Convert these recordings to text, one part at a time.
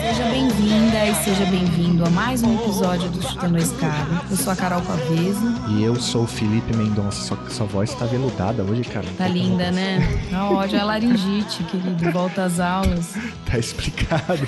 Seja bem bem-vinda e seja bem-vindo a mais um episódio do Chutando a Escada. Eu sou a Carol Pavese. E eu sou o Felipe Mendonça. Sua, sua voz tá veludada hoje, cara. Tá linda, né? Tá ódio, é laringite, querido. Volta às aulas. Tá explicado.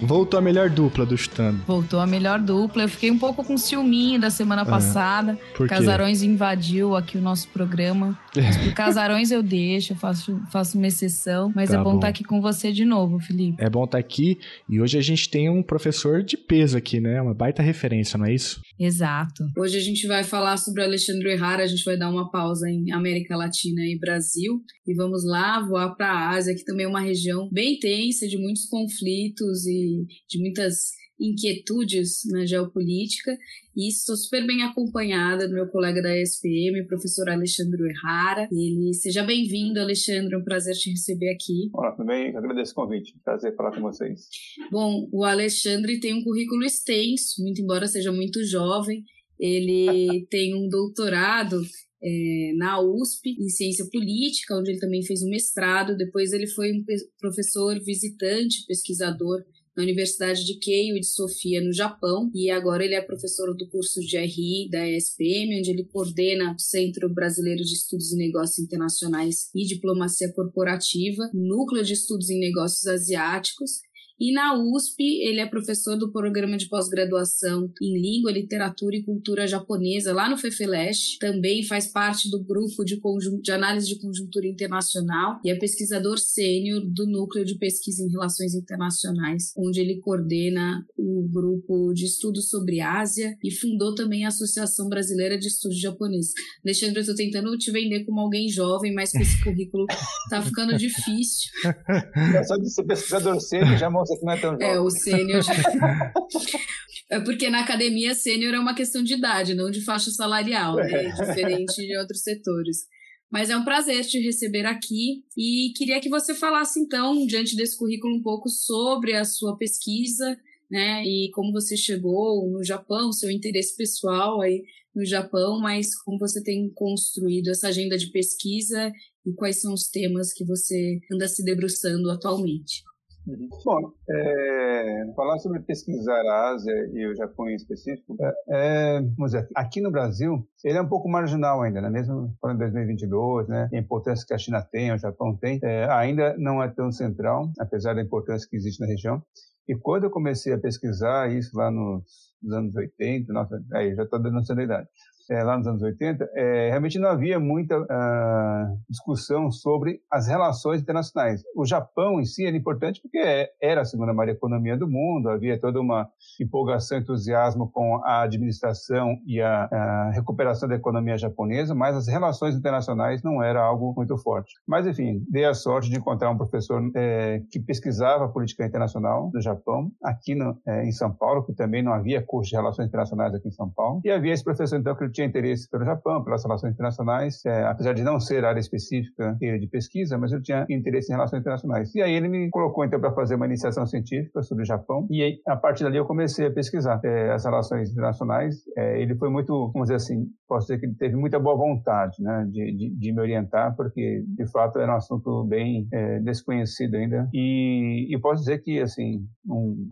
Voltou a melhor dupla do Chutando. Voltou a melhor dupla. Eu fiquei um pouco com ciúminho da semana é. passada. Por quê? Casarões invadiu aqui o nosso programa. Mas por Casarões eu deixo, eu faço, faço uma exceção. Mas tá é bom, bom estar aqui com você de novo, Felipe. É bom estar aqui. E hoje a gente tem um professor de peso aqui, né? Uma baita referência, não é isso? Exato. Hoje a gente vai falar sobre Alexandre Rara, a gente vai dar uma pausa em América Latina e Brasil e vamos lá voar para a Ásia, que também é uma região bem tensa, de muitos conflitos e de muitas inquietudes na geopolítica e estou super bem acompanhada do meu colega da ESPM, professor Alexandre Errara. Ele seja bem-vindo, Alexandre, é um prazer te receber aqui. Olá, tudo bem? Agradeço o convite. Prazer falar com vocês. Bom, o Alexandre tem um currículo extenso, muito embora seja muito jovem. Ele tem um doutorado é, na USP, em ciência política, onde ele também fez um mestrado. Depois, ele foi um professor visitante, pesquisador na Universidade de Keio e de Sofia, no Japão, e agora ele é professor do curso de RI da ESPM, onde ele coordena o Centro Brasileiro de Estudos em Negócios Internacionais e Diplomacia Corporativa, Núcleo de Estudos em Negócios Asiáticos, e na USP, ele é professor do programa de pós-graduação em Língua, Literatura e Cultura Japonesa, lá no FEFELESH. Também faz parte do grupo de, de análise de conjuntura internacional e é pesquisador sênior do Núcleo de Pesquisa em Relações Internacionais, onde ele coordena o grupo de estudos sobre Ásia e fundou também a Associação Brasileira de Estudos Japoneses. Alexandre, eu estou tentando te vender como alguém jovem, mas com esse currículo tá ficando difícil. Só de ser pesquisador sênior já mostra que não é tão jovem. É, o sênior já... É porque na academia sênior é uma questão de idade, não de faixa salarial, né? É. Diferente de outros setores. Mas é um prazer te receber aqui e queria que você falasse, então, diante desse currículo, um pouco sobre a sua pesquisa, né? E como você chegou no Japão, seu interesse pessoal aí no Japão, mas como você tem construído essa agenda de pesquisa e quais são os temas que você anda se debruçando atualmente. Uhum. Bom, é, falar sobre pesquisar a Ásia e o Japão em específico, é, é, vamos dizer, aqui no Brasil, ele é um pouco marginal ainda, né? mesmo em 2022, né? a importância que a China tem, o Japão tem, é, ainda não é tão central, apesar da importância que existe na região. E quando eu comecei a pesquisar isso lá nos, nos anos 80, nossa, aí já estou dando a idade, é, lá nos anos 80, é, realmente não havia muita uh, discussão sobre as relações internacionais. O Japão em si era importante porque era a segunda maior economia do mundo, havia toda uma empolgação, entusiasmo com a administração e a, a recuperação da economia japonesa, mas as relações internacionais não era algo muito forte. Mas, enfim, dei a sorte de encontrar um professor é, que pesquisava política internacional do Japão, aqui no, é, em São Paulo, que também não havia curso de relações internacionais aqui em São Paulo, e havia esse professor, então, que tinha interesse pelo Japão, pelas relações internacionais, é, apesar de não ser área específica de pesquisa, mas ele tinha interesse em relações internacionais. E aí ele me colocou então para fazer uma iniciação científica sobre o Japão, e aí, a partir dali eu comecei a pesquisar é, as relações internacionais. É, ele foi muito, vamos dizer assim, posso dizer que ele teve muita boa vontade né, de, de, de me orientar, porque de fato era um assunto bem é, desconhecido ainda. E, e posso dizer que, assim, um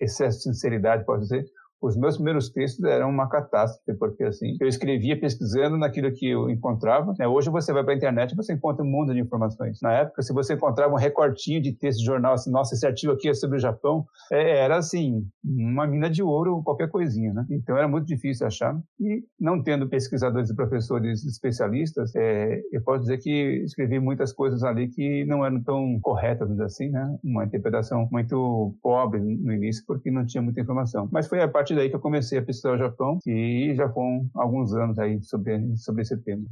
excesso de sinceridade, posso dizer, os meus primeiros textos eram uma catástrofe, porque assim, eu escrevia pesquisando naquilo que eu encontrava. Né? Hoje você vai para a internet e você encontra um mundo de informações. Na época, se você encontrava um recortinho de texto de jornal, assim, nossa, esse artigo aqui é sobre o Japão, é, era assim, uma mina de ouro, qualquer coisinha, né? Então era muito difícil achar. E não tendo pesquisadores e professores especialistas, é, eu posso dizer que escrevi muitas coisas ali que não eram tão corretas, assim, né? Uma interpretação muito pobre no início, porque não tinha muita informação. Mas foi a partir daí que eu comecei a pesquisar o Japão e já foram alguns anos aí sobre, sobre esse tema.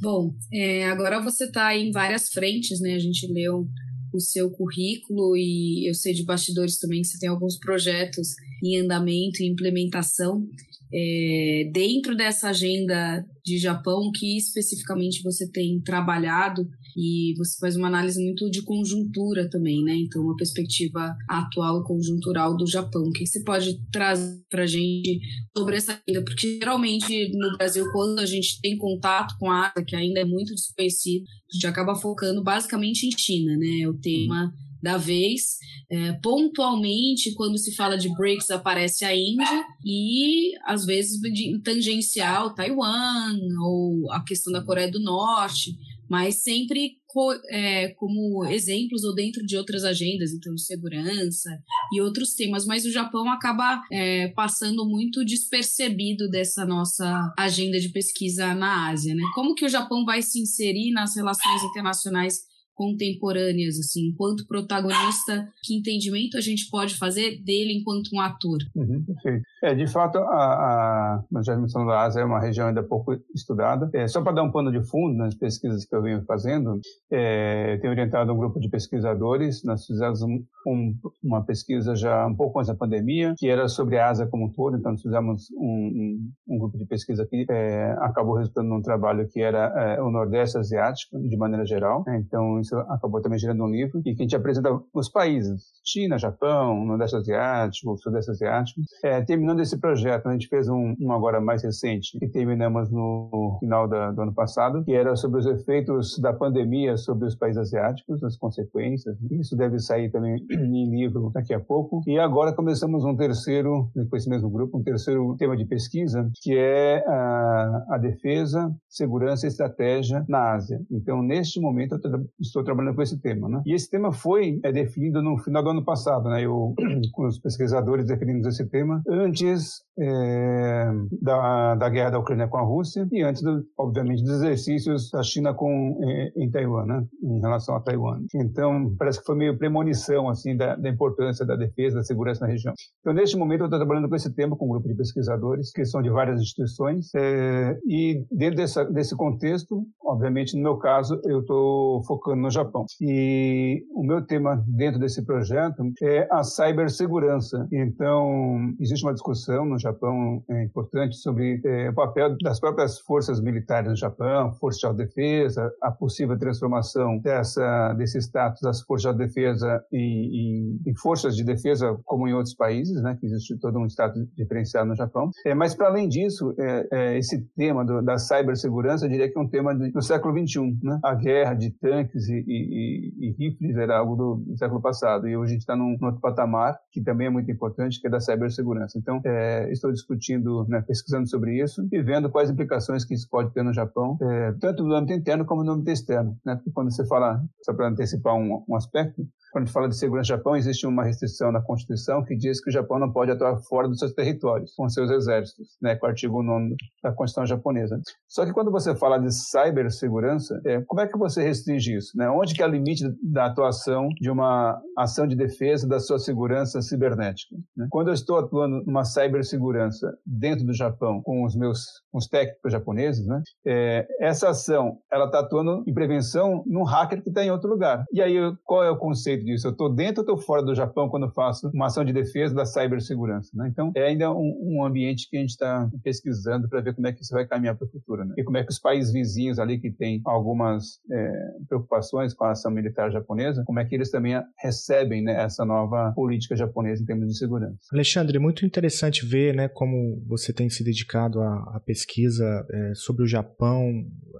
Bom, é, agora você está em várias frentes, né? A gente leu o seu currículo e eu sei de bastidores também que você tem alguns projetos em andamento e implementação. É, dentro dessa agenda de Japão, que especificamente você tem trabalhado e você faz uma análise muito de conjuntura também, né? Então, uma perspectiva atual conjuntural do Japão. O que você pode trazer para a gente sobre essa agenda? Porque geralmente no Brasil, quando a gente tem contato com a Ásia, que ainda é muito desconhecido, a gente acaba focando basicamente em China, né? O tema da vez. É, pontualmente, quando se fala de BRICS, aparece a Índia e, às vezes, de, tangencial, Taiwan ou a questão da Coreia do Norte, mas sempre co, é, como exemplos ou dentro de outras agendas, então segurança e outros temas. Mas o Japão acaba é, passando muito despercebido dessa nossa agenda de pesquisa na Ásia. Né? Como que o Japão vai se inserir nas relações internacionais contemporâneas, assim, enquanto protagonista, que entendimento a gente pode fazer dele enquanto um ator? Uhum, perfeito. É, de fato, a, a, a Germinação da Ásia é uma região ainda pouco estudada. É, só para dar um pano de fundo nas pesquisas que eu venho fazendo, é, eu tenho orientado um grupo de pesquisadores, nós fizemos um, um, uma pesquisa já um pouco antes da pandemia, que era sobre a Ásia como um todo, então nós fizemos um, um grupo de pesquisa que é, acabou resultando num trabalho que era é, o Nordeste Asiático, de maneira geral. Então, isso acabou também gerando um livro, e que a gente apresenta os países, China, Japão, Nordeste Asiático, Sudeste Asiático. É, terminando esse projeto, a gente fez um, um, agora mais recente, que terminamos no final da, do ano passado, que era sobre os efeitos da pandemia sobre os países asiáticos, as consequências. Isso deve sair também em livro daqui a pouco. E agora começamos um terceiro, com esse mesmo grupo, um terceiro tema de pesquisa, que é a, a defesa, segurança e estratégia na Ásia. Então, neste momento, eu estou trabalhando com esse tema. Né? E esse tema foi é, definido no final do ano passado. Né? Eu, com os pesquisadores, definimos esse tema antes é, da, da guerra da Ucrânia com a Rússia e antes, do, obviamente, dos exercícios da China com, é, em Taiwan, né? em relação a Taiwan. Então, parece que foi meio premonição assim da, da importância da defesa, da segurança na região. Então, neste momento, eu estou trabalhando com esse tema com um grupo de pesquisadores que são de várias instituições é, e dentro dessa, desse contexto, obviamente, no meu caso, eu estou focando no Japão. E o meu tema dentro desse projeto é a cibersegurança. Então, existe uma discussão no Japão é, importante sobre é, o papel das próprias forças militares no Japão, forças de autodefesa, a possível transformação dessa, desse status das forças de defesa em, em, em, forças de defesa, como em outros países, né, que existe todo um status diferenciado no Japão. É, mas, para além disso, é, é, esse tema do, da cibersegurança, eu diria que é um tema do século XXI. Né? A guerra de tanques e, e, e, rifles era algo do, do, século passado, e hoje a gente está num, num, outro patamar, que também é muito importante, que é da cibersegurança. Então, é, estou discutindo, né, pesquisando sobre isso e vendo quais implicações que isso pode ter no Japão, é, tanto no âmbito interno como no âmbito externo. Né? Porque quando você fala, só para antecipar um, um aspecto, quando fala de segurança no Japão, existe uma restrição na Constituição que diz que o Japão não pode atuar fora dos seus territórios, com seus exércitos, né, com o artigo 9 da Constituição japonesa. Só que quando você fala de cibersegurança, é, como é que você restringe isso? Né? Onde que é o limite da atuação de uma ação de defesa da sua segurança cibernética? Né? Quando eu estou atuando numa cibersegurança dentro do Japão com os meus com os técnicos japoneses, né, é, essa ação ela está atuando em prevenção num hacker que está em outro lugar. E aí, qual é o conceito disso. Eu estou dentro ou estou fora do Japão quando faço uma ação de defesa da cibersegurança. Né? Então, é ainda um, um ambiente que a gente está pesquisando para ver como é que isso vai caminhar para o futuro. Né? E como é que os países vizinhos ali que têm algumas é, preocupações com a ação militar japonesa, como é que eles também recebem né, essa nova política japonesa em termos de segurança. Alexandre, muito interessante ver né, como você tem se dedicado à, à pesquisa é, sobre o Japão.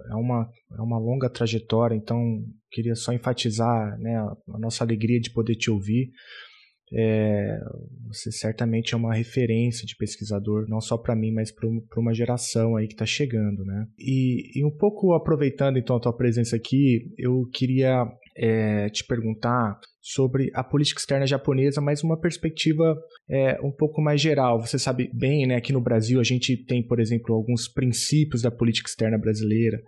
É uma, é uma longa trajetória, então queria só enfatizar né, a nossa alegria de poder te ouvir. É, você certamente é uma referência de pesquisador, não só para mim, mas para uma geração aí que está chegando, né? E, e, um pouco aproveitando então a tua presença aqui, eu queria é, te perguntar sobre a política externa japonesa, mas uma perspectiva é, um pouco mais geral. Você sabe bem, né, aqui no Brasil a gente tem, por exemplo, alguns princípios da política externa brasileira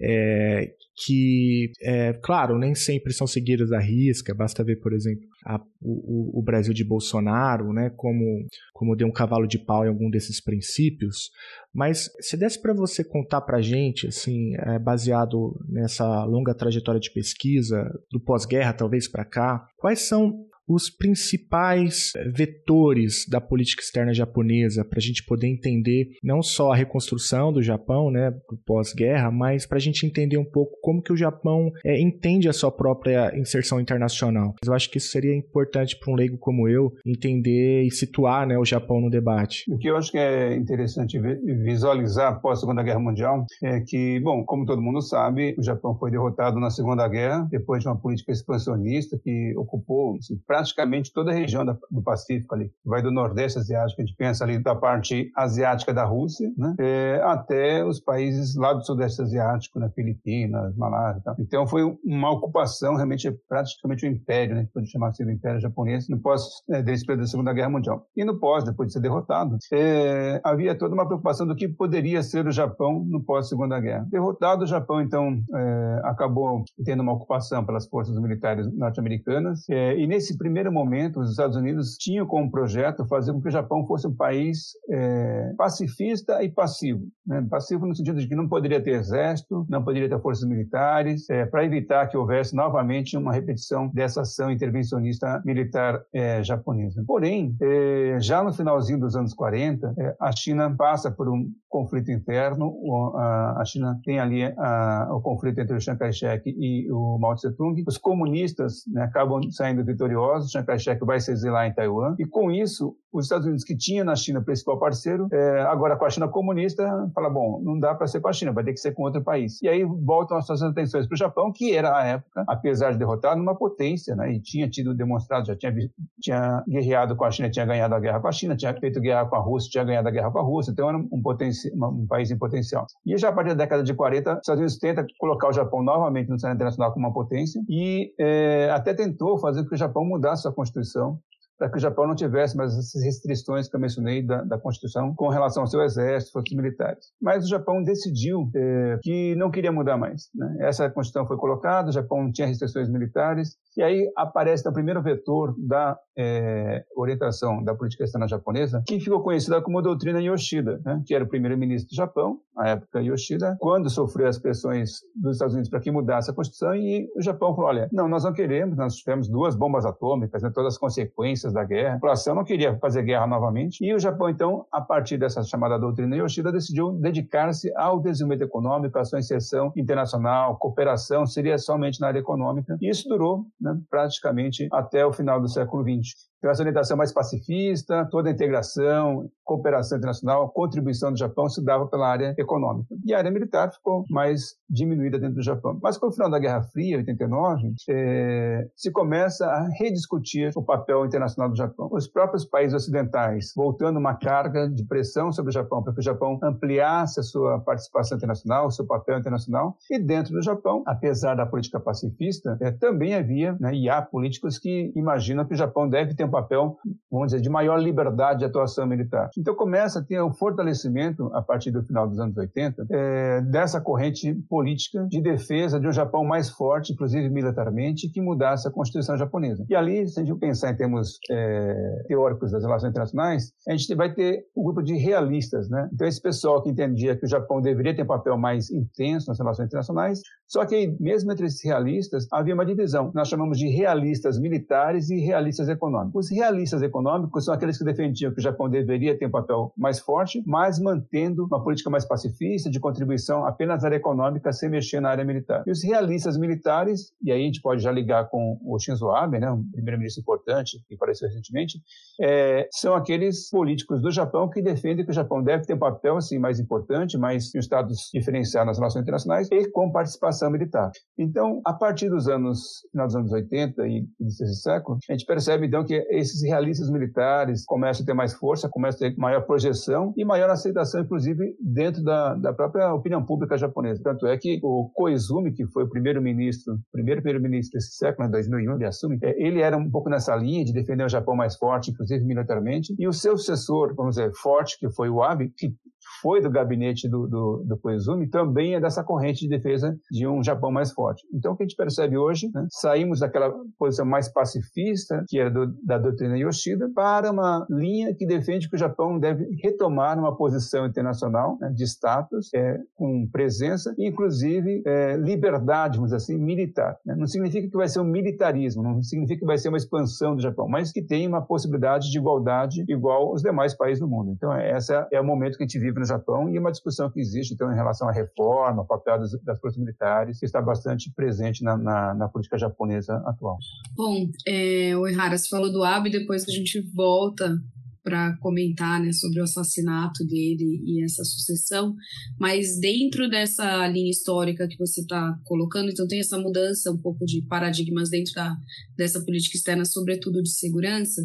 é, que, é, claro, nem sempre são seguidos à risca. Basta ver, por exemplo, a, o, o, Brasil de Bolsonaro, né, como, como deu um cavalo de pau em algum desses princípios, mas se desse para você contar para a gente, assim, é, baseado nessa longa trajetória de pesquisa, do pós-guerra talvez para cá, quais são os principais eh, vetores da política externa japonesa para a gente poder entender não só a reconstrução do Japão, né, pós-guerra, mas para a gente entender um pouco como que o Japão é, entende a sua própria inserção internacional. Eu acho que isso seria importante para um leigo como eu entender e situar né, o Japão no debate. O que eu acho que é interessante visualizar após a Segunda Guerra Mundial é que, bom, como todo mundo sabe, o Japão foi derrotado na Segunda Guerra depois de uma política expansionista que ocupou assim, praticamente toda a região do Pacífico ali, vai do Nordeste Asiático, a gente pensa ali da parte asiática da Rússia, né, é, até os países lá do Sudeste Asiático, né, Filipinas, Malásia, tal. então foi uma ocupação realmente praticamente o um império, né, pode chamar assim do Império Japonês no pós é, período da Segunda Guerra Mundial e no pós, depois de ser derrotado, é, havia toda uma preocupação do que poderia ser o Japão no pós Segunda Guerra. Derrotado o Japão, então é, acabou tendo uma ocupação pelas forças militares norte-americanas é, e nesse primeiro momento, os Estados Unidos tinham como projeto fazer com que o Japão fosse um país é, pacifista e passivo. Né? Passivo no sentido de que não poderia ter exército, não poderia ter forças militares, é, para evitar que houvesse novamente uma repetição dessa ação intervencionista militar é, japonesa. Porém, é, já no finalzinho dos anos 40, é, a China passa por um conflito interno. A China tem ali a, o conflito entre o Chiang Kai-shek e o Mao Tse-tung. Os comunistas né, acabam saindo vitoriosos. Chiang Kai-shek vai se exilar em Taiwan. E com isso, os Estados Unidos, que tinha na China principal parceiro, é, agora com a China comunista, fala: bom, não dá para ser com a China, vai ter que ser com outro país. E aí voltam as suas atenções para o Japão, que era, à época, apesar de derrotado, uma potência, né? E tinha tido demonstrado, já tinha, tinha guerreado com a China, tinha ganhado a guerra com a China, tinha feito guerra com a Rússia, tinha ganhado a guerra com a Rússia. Então era um, um país em potencial. E já a partir da década de 40, os Estados Unidos tenta colocar o Japão novamente no cenário internacional como uma potência e é, até tentou fazer com que o Japão mudasse sua constituição para que o Japão não tivesse mais essas restrições que eu mencionei da, da Constituição com relação ao seu exército, forças militares. Mas o Japão decidiu é, que não queria mudar mais. Né? Essa Constituição foi colocada, o Japão não tinha restrições militares, e aí aparece o primeiro vetor da é, orientação da política externa japonesa, que ficou conhecida como doutrina Yoshida, né? que era o primeiro-ministro do Japão, na época Yoshida, quando sofreu as pressões dos Estados Unidos para que mudasse a Constituição, e o Japão falou, olha, não, nós não queremos, nós tivemos duas bombas atômicas, né, todas as consequências da guerra, a população não queria fazer guerra novamente, e o Japão, então, a partir dessa chamada doutrina Yoshida, decidiu dedicar-se ao desenvolvimento econômico, à sua inserção internacional, cooperação, seria somente na área econômica, e isso durou né, praticamente até o final do século XX. change Essa orientação mais pacifista, toda a integração, cooperação internacional, contribuição do Japão se dava pela área econômica. E a área militar ficou mais diminuída dentro do Japão. Mas com o final da Guerra Fria, 89, é, se começa a rediscutir o papel internacional do Japão. Os próprios países ocidentais voltando uma carga de pressão sobre o Japão para que o Japão ampliasse a sua participação internacional, o seu papel internacional. E dentro do Japão, apesar da política pacifista, é, também havia né, e há políticos que imaginam que o Japão deve ter um papel, vamos dizer, de maior liberdade de atuação militar. Então começa a ter um fortalecimento, a partir do final dos anos 80, é, dessa corrente política de defesa de um Japão mais forte, inclusive militarmente, que mudasse a Constituição japonesa. E ali, se a gente pensar em termos é, teóricos das relações internacionais, a gente vai ter um grupo de realistas, né? Então esse pessoal que entendia que o Japão deveria ter um papel mais intenso nas relações internacionais, só que mesmo entre esses realistas havia uma divisão. Nós chamamos de realistas militares e realistas econômicos. Os realistas econômicos são aqueles que defendiam que o Japão deveria ter um papel mais forte, mas mantendo uma política mais pacifista, de contribuição apenas na área econômica, sem mexer na área militar. E os realistas militares, e aí a gente pode já ligar com o Shinzo Abe, né, um primeiro-ministro importante que apareceu recentemente, é, são aqueles políticos do Japão que defendem que o Japão deve ter um papel assim, mais importante, mais um status diferenciado nas relações internacionais e com participação militar. Então, a partir dos anos, final dos anos 80 e início desse século, a gente percebe então que esses realistas militares começam a ter mais força, começam a ter maior projeção e maior aceitação, inclusive, dentro da, da própria opinião pública japonesa. Tanto é que o Koizumi, que foi o primeiro-ministro, primeiro primeiro-ministro desse século, em 2001, ele assume, é, ele era um pouco nessa linha de defender o Japão mais forte, inclusive militarmente, e o seu sucessor, vamos dizer, forte, que foi o Abe, que foi do gabinete do, do, do Koizumi, também é dessa corrente de defesa de um Japão mais forte. Então, o que a gente percebe hoje, né, saímos daquela posição mais pacifista, que era do, da doutrina Yoshida, para uma linha que defende que o Japão deve retomar uma posição internacional né, de status, é, com presença, inclusive é, liberdade, vamos assim, militar. Né? Não significa que vai ser um militarismo, não significa que vai ser uma expansão do Japão, mas que tem uma possibilidade de igualdade igual aos demais países do mundo. Então, esse é o momento que a gente vive no Japão e é uma discussão que existe então, em relação à reforma, ao papel das, das forças militares, que está bastante presente na, na, na política japonesa atual. Bom, é, o Ihara, você falou do Abe, depois a gente volta para comentar né, sobre o assassinato dele e essa sucessão, mas dentro dessa linha histórica que você está colocando, então tem essa mudança um pouco de paradigmas dentro da, dessa política externa, sobretudo de segurança,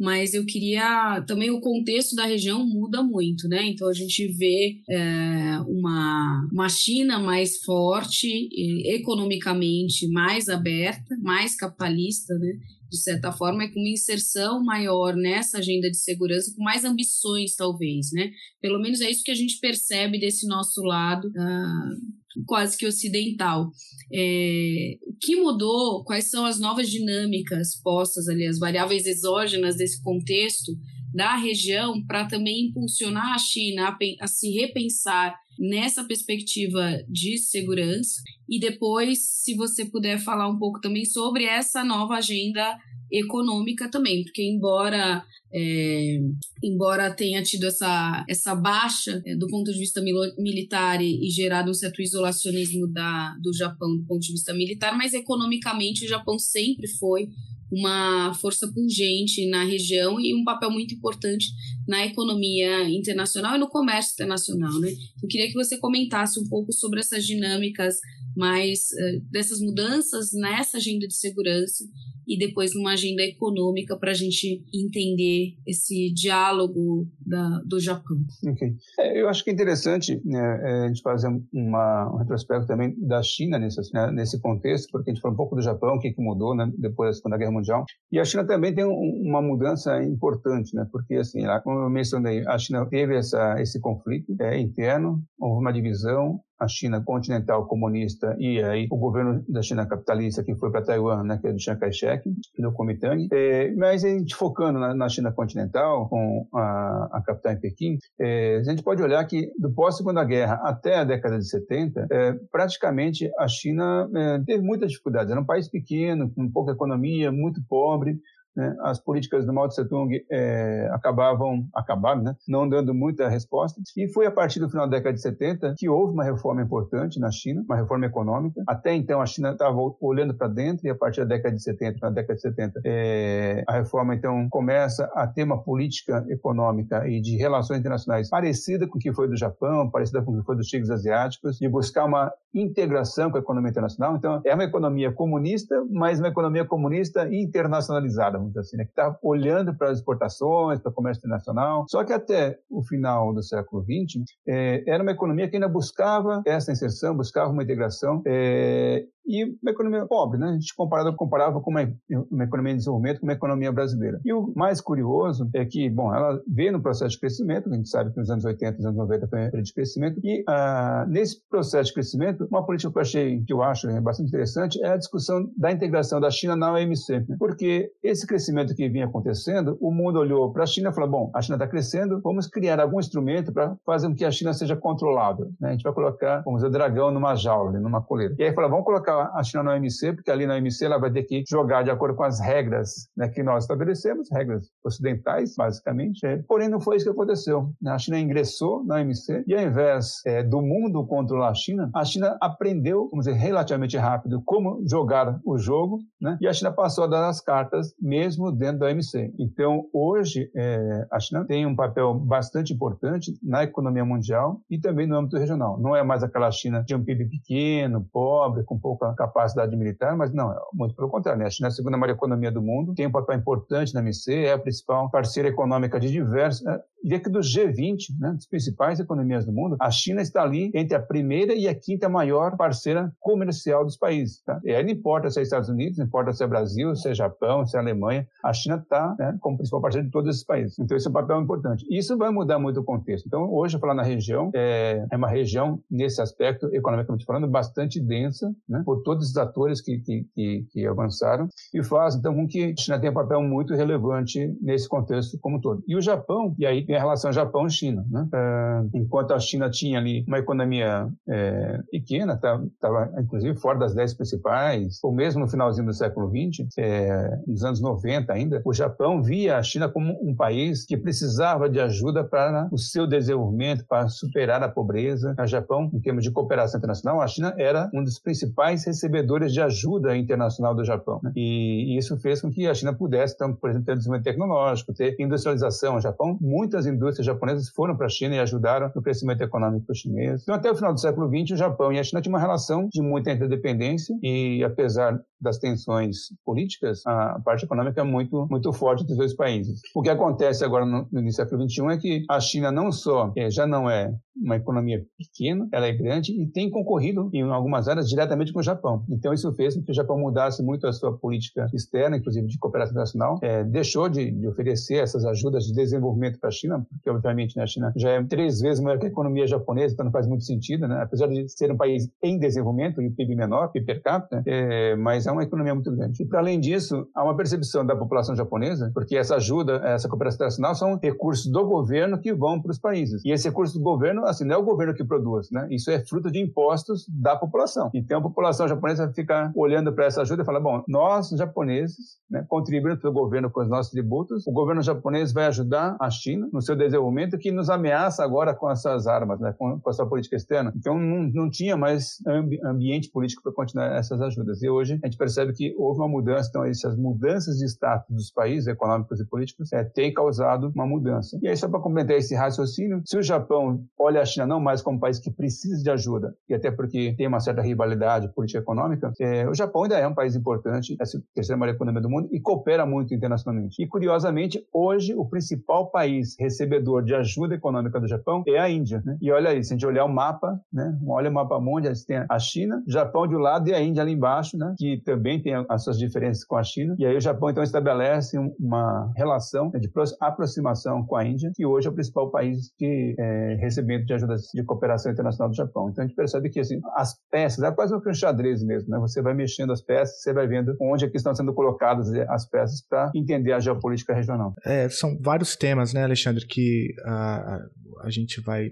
mas eu queria também o contexto da região muda muito, né? Então a gente vê é, uma, uma China mais forte, economicamente mais aberta, mais capitalista, né? de certa forma, é com uma inserção maior nessa agenda de segurança, com mais ambições, talvez, né? Pelo menos é isso que a gente percebe desse nosso lado uh, quase que ocidental. É, o que mudou? Quais são as novas dinâmicas postas ali, as variáveis exógenas desse contexto da região para também impulsionar a China a, a se repensar nessa perspectiva de segurança e depois, se você puder falar um pouco também sobre essa nova agenda econômica também, porque embora é, embora tenha tido essa, essa baixa é, do ponto de vista militar e, e, gerado um certo isolacionismo da, do Japão do ponto de vista militar, mas economicamente o Japão sempre foi uma força pungente na região e um papel muito importante na economia internacional e no comércio internacional, né? Eu queria que você comentasse um pouco sobre essas dinâmicas mais uh, dessas mudanças nessa agenda de segurança e depois numa agenda econômica para a gente entender esse diálogo da, do Japão. Ok. É, eu acho que é interessante né, é, a gente fazer uma, um retrospecto também da China nesse, né, nesse contexto, porque a gente falou um pouco do Japão, o que, que mudou né, depois da Segunda Guerra Mundial. E a China também tem um, uma mudança importante, né, porque, assim, lá, eu mencionei, a China teve essa, esse conflito é, interno, houve uma divisão, a China continental comunista e aí o governo da China capitalista que foi para Taiwan, né, que é do Chiang Kai-shek, do Kuomintang. É, mas a gente focando na, na, China continental, com a, a capital em Pequim, é, a gente pode olhar que do pós-segunda guerra até a década de 70, é, praticamente a China é, teve muitas dificuldades. Era um país pequeno, com pouca economia, muito pobre, né, as políticas do Mao Tse Tung é, acabavam, acabaram, né, não dando muita resposta. E foi a partir do final da década de 70 que houve uma reforma importante na China, uma reforma econômica. Até então a China estava olhando para dentro e a partir da década de 70, na década de 70, é, a reforma então começa a ter uma política econômica e de relações internacionais parecida com o que foi do Japão, parecida com o que foi dos tigres asiáticos, e buscar uma integração com a economia internacional. Então é uma economia comunista, mas uma economia comunista internacionalizada vamos dizer assim, né, que está olhando para as exportações, para o comércio internacional. Só que até o final do século XX, é, era uma economia que ainda buscava essa inserção, buscava uma integração é, e uma economia pobre, né? A gente comparava, comparava com uma, uma, economia de desenvolvimento com uma economia brasileira. E o mais curioso é que, bom, ela veio no processo de crescimento, a gente sabe que nos anos 80 nos anos 90 foi um período de crescimento, e ah, nesse processo de crescimento, uma política que eu achei, que eu acho né, bastante interessante, é a discussão da integração da China na OMC, né? porque esse crescimento que vinha acontecendo, o mundo olhou para a China e falou, bom, a China está crescendo, vamos criar algum instrumento para fazer com que a China seja controlável, né? A gente vai colocar, vamos dizer, o dragão numa jaula, numa coleira. E aí falou, vamos colocar a China na OMC, porque ali na OMC ela vai ter que jogar de acordo com as regras né, que nós estabelecemos, regras ocidentais, basicamente. É, porém, não foi isso que aconteceu. Né? A China ingressou na OMC e, ao invés é, do mundo controlar a China, a China aprendeu, vamos dizer, relativamente rápido como jogar o jogo, né? e a China passou a dar as cartas mesmo dentro da OMC. Então, hoje, é, a China tem um papel bastante importante na economia mundial e também no âmbito regional. Não é mais aquela China de um PIB pequeno, pobre, com pouco capacidade militar, mas não, muito pelo contrário. Né? A China é a segunda maior economia do mundo, tem um papel importante na MC, é a principal parceira econômica de diversos. Né? Vê que dos G20, né, das principais economias do mundo, a China está ali entre a primeira e a quinta maior parceira comercial dos países. Tá? E aí não importa se é Estados Unidos, não importa se é Brasil, se é Japão, se é Alemanha, a China está né, como principal parceira de todos esses países. Então esse é um papel importante. Isso vai mudar muito o contexto. Então hoje, falar na região, é, é uma região, nesse aspecto, economicamente falando, bastante densa, né, por todos os atores que, que, que, que avançaram, e faz então com que a China tenha um papel muito relevante nesse contexto como um todo. E o Japão, e aí tem a relação Japão-China. Né? É, enquanto a China tinha ali uma economia é, pequena, estava tá, inclusive fora das dez principais, ou mesmo no finalzinho do século XX, é, nos anos 90 ainda, o Japão via a China como um país que precisava de ajuda para o seu desenvolvimento, para superar a pobreza. O Japão, em termos de cooperação internacional, a China era um dos principais recebedores de ajuda internacional do Japão. Né? E, e, isso fez com que a China pudesse, então, por exemplo, ter desenvolvimento tecnológico, ter industrialização. O Japão, muitas indústrias japonesas foram para a China e ajudaram no crescimento econômico chinês. Então, até o final do século XX, o Japão e a China tinham uma relação de muita interdependência e, apesar das tensões políticas, a parte econômica é muito, muito forte dos dois países. O que acontece agora no, no início do século XXI é que a China não só é, já não é uma economia pequena, ela é grande e tem concorrido em algumas áreas diretamente com o Japão. Então isso fez com que o Japão mudasse muito a sua política externa, inclusive de cooperação internacional, é, deixou de, de, oferecer essas ajudas de desenvolvimento para a China, porque obviamente né, a China já é três vezes maior que a economia japonesa, então não faz muito sentido, né? apesar de ser um país em desenvolvimento e PIB menor, PIB per capita, é, mas é uma economia muito grande. E para além disso, há uma percepção da população japonesa, porque essa ajuda, essa cooperação internacional são recursos do governo que vão para os países. E esse recurso do governo assim, não é o governo que produz, né? Isso é fruto de impostos da população. Então a população japonesa fica olhando para essa ajuda e fala, bom, nós japoneses, né, contribuindo para o governo com os nossos tributos, o governo japonês vai ajudar a China no seu desenvolvimento que nos ameaça agora com as suas armas, né, com, com a sua política externa. Então não, não tinha mais ambi ambiente político para continuar essas ajudas. E hoje a gente percebe que houve uma mudança, então essas mudanças de status dos países econômicos e políticos é, têm causado uma mudança. E aí só para complementar esse raciocínio, se o Japão olha a China não mais como um país que precisa de ajuda, e até porque tem uma certa rivalidade política econômica, é, o Japão ainda é um país importante, é a terceira maior economia do mundo e coopera muito internacionalmente. E curiosamente, hoje o principal país recebedor de ajuda econômica do Japão é a Índia. Né? E olha aí, se a gente olhar o mapa, né? olha o mapa mundial, você tem a China, Japão de um lado e a Índia ali embaixo, né? que também tem as suas diferenças com a China. E aí o Japão então estabelece uma relação de aproximação com a Índia, que hoje é o principal país de é, de ajuda de cooperação internacional do Japão. Então a gente percebe que assim, as peças, é quase um xadrez mesmo, né? Você vai mexendo as peças, você vai vendo onde é que estão sendo colocadas as peças para entender a geopolítica regional. É, são vários temas, né, Alexandre, que a, a gente vai,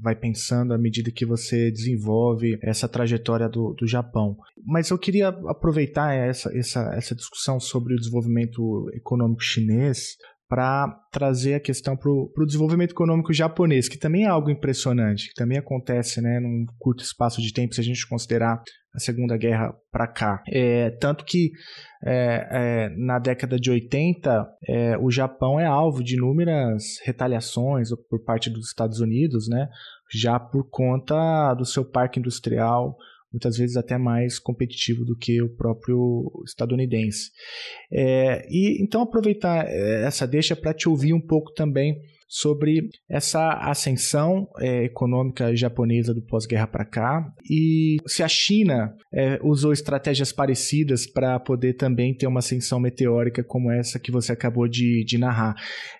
vai pensando à medida que você desenvolve essa trajetória do, do Japão. Mas eu queria aproveitar essa, essa, essa discussão sobre o desenvolvimento econômico chinês para trazer a questão para o desenvolvimento econômico japonês, que também é algo impressionante, que também acontece né, num curto espaço de tempo, se a gente considerar a Segunda Guerra para cá. É, tanto que é, é, na década de 80, é, o Japão é alvo de inúmeras retaliações por parte dos Estados Unidos, né, já por conta do seu parque industrial muitas vezes até mais competitivo do que o próprio estadunidense. É, e então aproveitar é, essa deixa para te ouvir um pouco também sobre essa ascensão é, econômica japonesa do pós-guerra para cá e se a China é, usou estratégias parecidas para poder também ter uma ascensão meteórica como essa que você acabou de, de narrar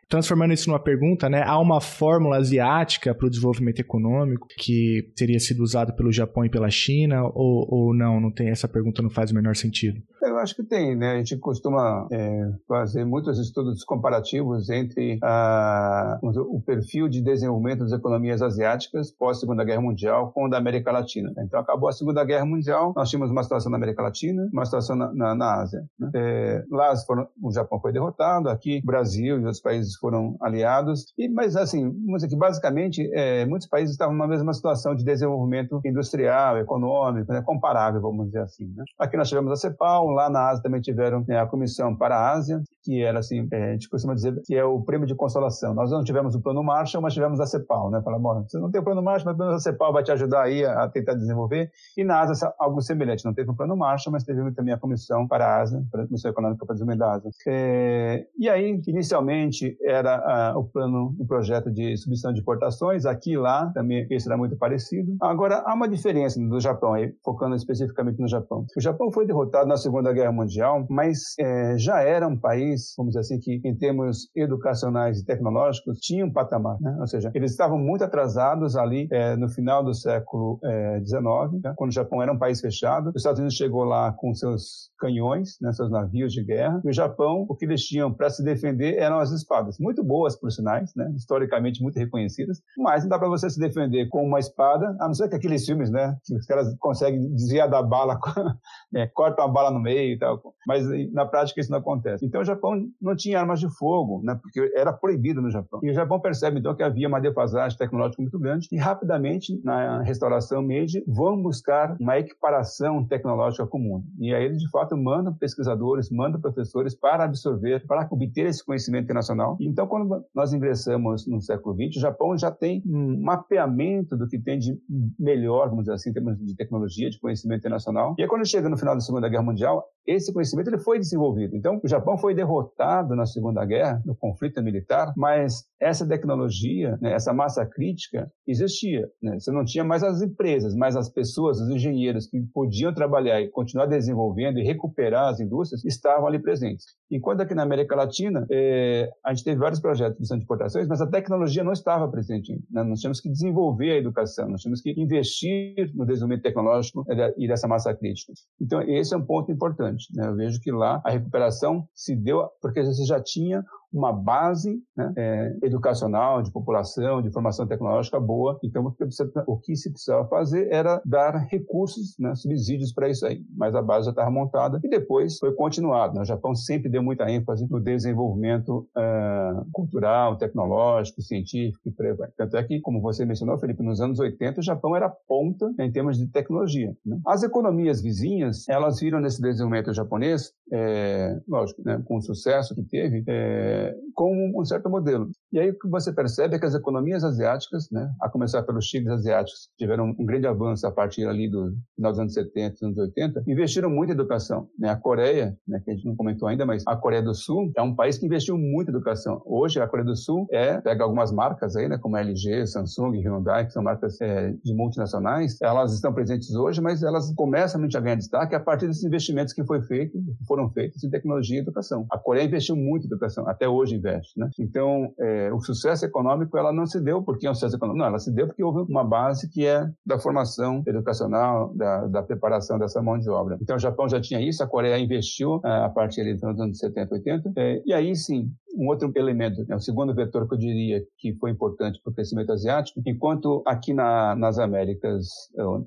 transformando isso numa pergunta, né? Há uma fórmula asiática para o desenvolvimento econômico que teria sido usado pelo Japão e pela China ou, ou não? Não tem essa pergunta não faz o menor sentido. Eu acho que tem, né? A gente costuma é, fazer muitos estudos comparativos entre a, o perfil de desenvolvimento das economias asiáticas pós Segunda Guerra Mundial com o da América Latina. Então acabou a Segunda Guerra Mundial, nós tínhamos uma situação na América Latina, uma situação na, na, na Ásia. Né? É, lá foram, o Japão foi derrotado, aqui o Brasil e outros países foram aliados. E, mas, assim, vamos dizer que basicamente é, muitos países estavam na mesma situação de desenvolvimento industrial, econômico, né, comparável, vamos dizer assim. Né? Aqui nós tivemos a CEPAL, lá na Ásia também tiveram né, a Comissão para a Ásia, que era assim, é, a gente costuma dizer que é o prêmio de consolação. Nós não tivemos o plano Marshall, mas tivemos a CEPAL, né? Fala, bom, você não tem o plano Marshall, mas o plano da CEPAL vai te ajudar aí a, a tentar desenvolver. E na Ásia, algo semelhante. Não teve o plano Marshall, mas teve também a comissão para a Ásia, a Comissão Econômica para o Desenvolvimento da Ásia. É, e aí, inicialmente, era o plano, o um projeto de submissão de importações, aqui e lá, também esse era muito parecido. Agora, há uma diferença do Japão, aí, focando especificamente no Japão. O Japão foi derrotado na Segunda Guerra Mundial, mas é, já era um país, vamos dizer assim, que em termos educacionais e tecnológicos, tinha um patamar, né? ou seja, eles estavam muito atrasados ali é, no final do século XIX, é, né? quando o Japão era um país fechado. Os Estados Unidos chegou lá com seus canhões, né, seus navios de guerra, e o Japão, o que eles tinham para se defender eram as espadas, muito boas, por sinais, né, historicamente muito reconhecidas, mas não dá para você se defender com uma espada, a não ser que aqueles filmes, né, que os caras conseguem desviar da bala, né, cortam a bala no meio e tal, mas na prática isso não acontece. Então o Japão não tinha armas de fogo, né, porque era proibido no Japão. E o Japão percebe então que havia uma defasagem tecnológica muito grande e rapidamente na restauração Meiji vão buscar uma equiparação tecnológica comum. E aí eles de fato mandam pesquisadores, mandam professores para absorver, para obter esse conhecimento internacional. Então quando nós ingressamos no século XX, o Japão já tem um mapeamento do que tem de melhor, vamos dizer assim, em termos de tecnologia, de conhecimento internacional. E aí, quando chega no final da Segunda Guerra Mundial, esse conhecimento ele foi desenvolvido. Então, o Japão foi derrotado na Segunda Guerra, no conflito militar, mas essa tecnologia, né, essa massa crítica existia. Né? Você não tinha mais as empresas, mas as pessoas, os engenheiros que podiam trabalhar e continuar desenvolvendo e recuperar as indústrias estavam ali presentes. Enquanto aqui na América Latina, é, a gente teve vários projetos de importações, mas a tecnologia não estava presente. Né? Nós tínhamos que desenvolver a educação, nós tínhamos que investir no desenvolvimento tecnológico né, e dessa massa crítica. Então, esse é um ponto importante. Né? Eu vejo que lá a recuperação se deu porque você já tinha uma base né, é, educacional, de população, de formação tecnológica boa. Então, o que se precisava fazer era dar recursos, né, subsídios para isso aí. Mas a base já estava montada e depois foi continuado. Né? O Japão sempre deu muita ênfase no desenvolvimento uh, cultural, tecnológico, científico e por aí. Tanto é que, como você mencionou, Felipe, nos anos 80 o Japão era ponta em termos de tecnologia. Né? As economias vizinhas, elas viram nesse desenvolvimento japonês, é, lógico, né, com o sucesso que teve, é, com um certo modelo. E aí o que você percebe é que as economias asiáticas, né, a começar pelos tigres asiáticos, tiveram um grande avanço a partir ali do final dos anos 70, anos 80, investiram muito em educação. Né? A Coreia, né, que a gente não comentou ainda, mas a Coreia do Sul é um país que investiu muito em educação. Hoje a Coreia do Sul é, pega algumas marcas aí, né, como LG, Samsung, Hyundai, que são marcas é, de multinacionais, elas estão presentes hoje, mas elas começam a ganhar destaque a partir desses investimentos que foi feito, foram feitos em tecnologia e educação. A Coreia investiu muito em educação, até hoje investe, né? Então, é, o sucesso econômico, ela não se deu porque é um sucesso econômico, não, ela se deu porque houve uma base que é da formação educacional, da, da preparação dessa mão de obra. Então, o Japão já tinha isso, a Coreia investiu é, a partir dos anos 70, 80, é, e aí sim, um outro elemento, né, o segundo vetor que eu diria que foi importante para o crescimento asiático, enquanto aqui na, nas Américas,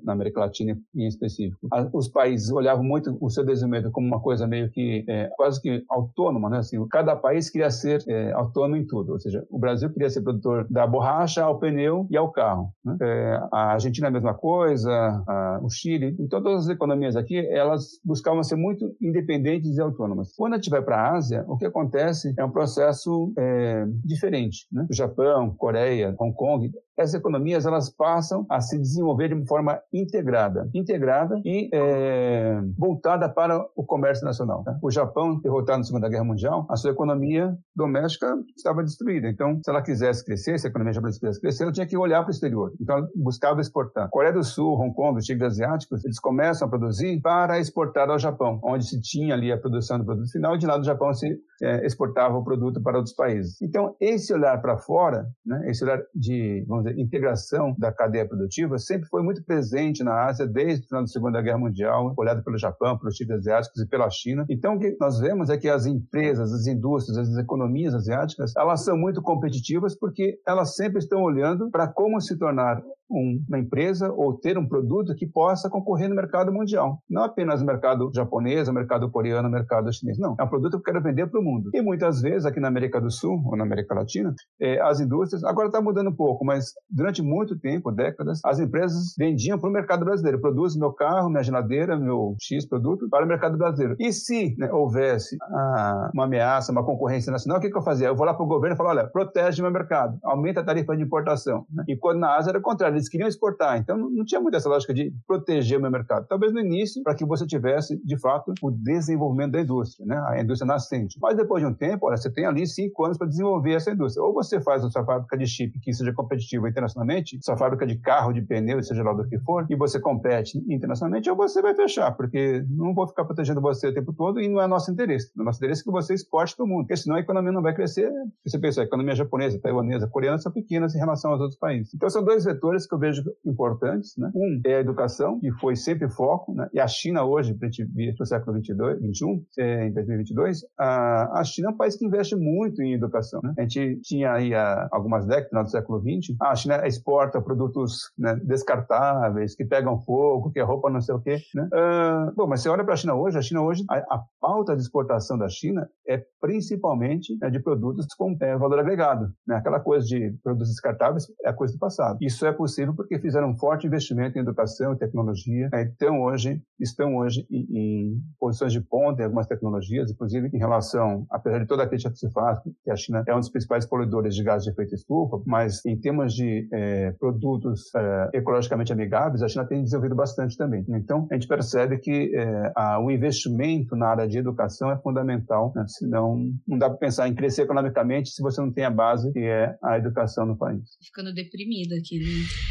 na América Latina em específico, a, os países olhavam muito o seu desenvolvimento como uma coisa meio que é, quase que autônoma, né? Assim, cada país queria ser é, autônomo em tudo, ou seja, o Brasil queria ser produtor da borracha ao pneu e ao carro. Né? É, a Argentina a mesma coisa, a, o Chile, em todas as economias aqui, elas buscavam ser muito independentes e autônomas. Quando a gente vai para a Ásia, o que acontece é um processo processo é, diferente. Né? O Japão, Coreia, Hong Kong, essas economias elas passam a se desenvolver de forma integrada, integrada e é, voltada para o comércio nacional. Tá? O Japão, derrotado na Segunda Guerra Mundial, a sua economia doméstica estava destruída. Então, se ela quisesse crescer, se a economia japonesa quisesse crescer, ela tinha que olhar para o exterior. Então, ela buscava exportar. Coreia do Sul, Hong Kong, os tigres asiáticos, eles começam a produzir para exportar ao Japão, onde se tinha ali a produção do produto final, e de lá do Japão se é, exportava o produto para outros países. Então, esse olhar para fora, né, esse olhar de, vamos dizer, integração da cadeia produtiva sempre foi muito presente na Ásia desde o final da Segunda Guerra Mundial, olhado pelo Japão, pelos tigres asiáticos e pela China. Então, o que nós vemos é que as empresas, as indústrias, as economias asiáticas, elas são muito competitivas porque elas sempre estão olhando para como se tornar uma empresa ou ter um produto que possa concorrer no mercado mundial. Não apenas no mercado japonês, no mercado coreano, no mercado chinês. Não. É um produto que eu quero vender para o mundo. E muitas vezes, aqui na América do Sul ou na América Latina, eh, as indústrias, agora está mudando um pouco, mas durante muito tempo, décadas, as empresas vendiam para o mercado brasileiro. Produz meu carro, minha geladeira, meu X produto para o mercado brasileiro. E se né, houvesse ah, uma ameaça, uma concorrência nacional, o que, que eu fazia? Eu vou lá para o governo e falo, olha, protege meu mercado, aumenta a tarifa de importação. Né? E quando na Ásia era o contrário, eles queriam exportar. Então não tinha muito essa lógica de proteger o meu mercado. Talvez no início, para que você tivesse, de fato, o desenvolvimento da indústria, né? a indústria nascente. Mas depois de um tempo, olha, você tem ali cinco anos para desenvolver essa indústria. Ou você faz a sua fábrica de chip que seja competitiva internacionalmente, sua fábrica de carro, de pneu, seja lá do que for, e você compete internacionalmente, ou você vai fechar, porque não vou ficar protegendo você o tempo todo e não é nosso interesse. O nosso interesse é que você exporte para o mundo, porque senão a economia não vai crescer. Você pensa, a economia japonesa, taiwanesa, coreana são pequenas em relação aos outros países. Então são dois vetores que eu vejo importantes. Né? Um é a educação, que foi sempre foco, né? e a China hoje, para a gente vir para o século 22, 21, é, em 2022, a, a China é um país que investe muito em educação. Né? A gente tinha aí há algumas décadas, no século 20, a China exporta produtos né, descartáveis, que pegam fogo, que a roupa não sei o quê. Né? Uh, bom, mas você olha para a China hoje, a China hoje, a, a pauta de exportação da China é principalmente né, de produtos com é, valor agregado. Né? Aquela coisa de produtos descartáveis é a coisa do passado. Isso é possível porque fizeram um forte investimento em educação e tecnologia. Né? Então, hoje, estão hoje em, em, posições de ponta em algumas tecnologias, inclusive em relação, apesar de toda a crítica que se faz, que a China é um dos principais poluidores de gases de efeito estufa, mas em termos de é, produtos é, ecologicamente amigáveis, a China tem desenvolvido bastante também. Então, a gente percebe que é, a, o investimento na área de educação é fundamental, né? senão não dá para pensar em crescer economicamente se você não tem a base que é a educação no país. Ficando deprimida aqui, né?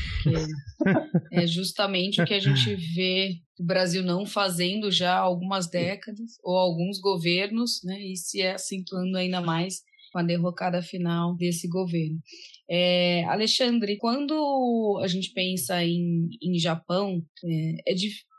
É justamente o que a gente vê o Brasil não fazendo já há algumas décadas, ou alguns governos, né? E se acentuando ainda mais com a derrocada final desse governo. É, Alexandre, quando a gente pensa em, em Japão, é, é,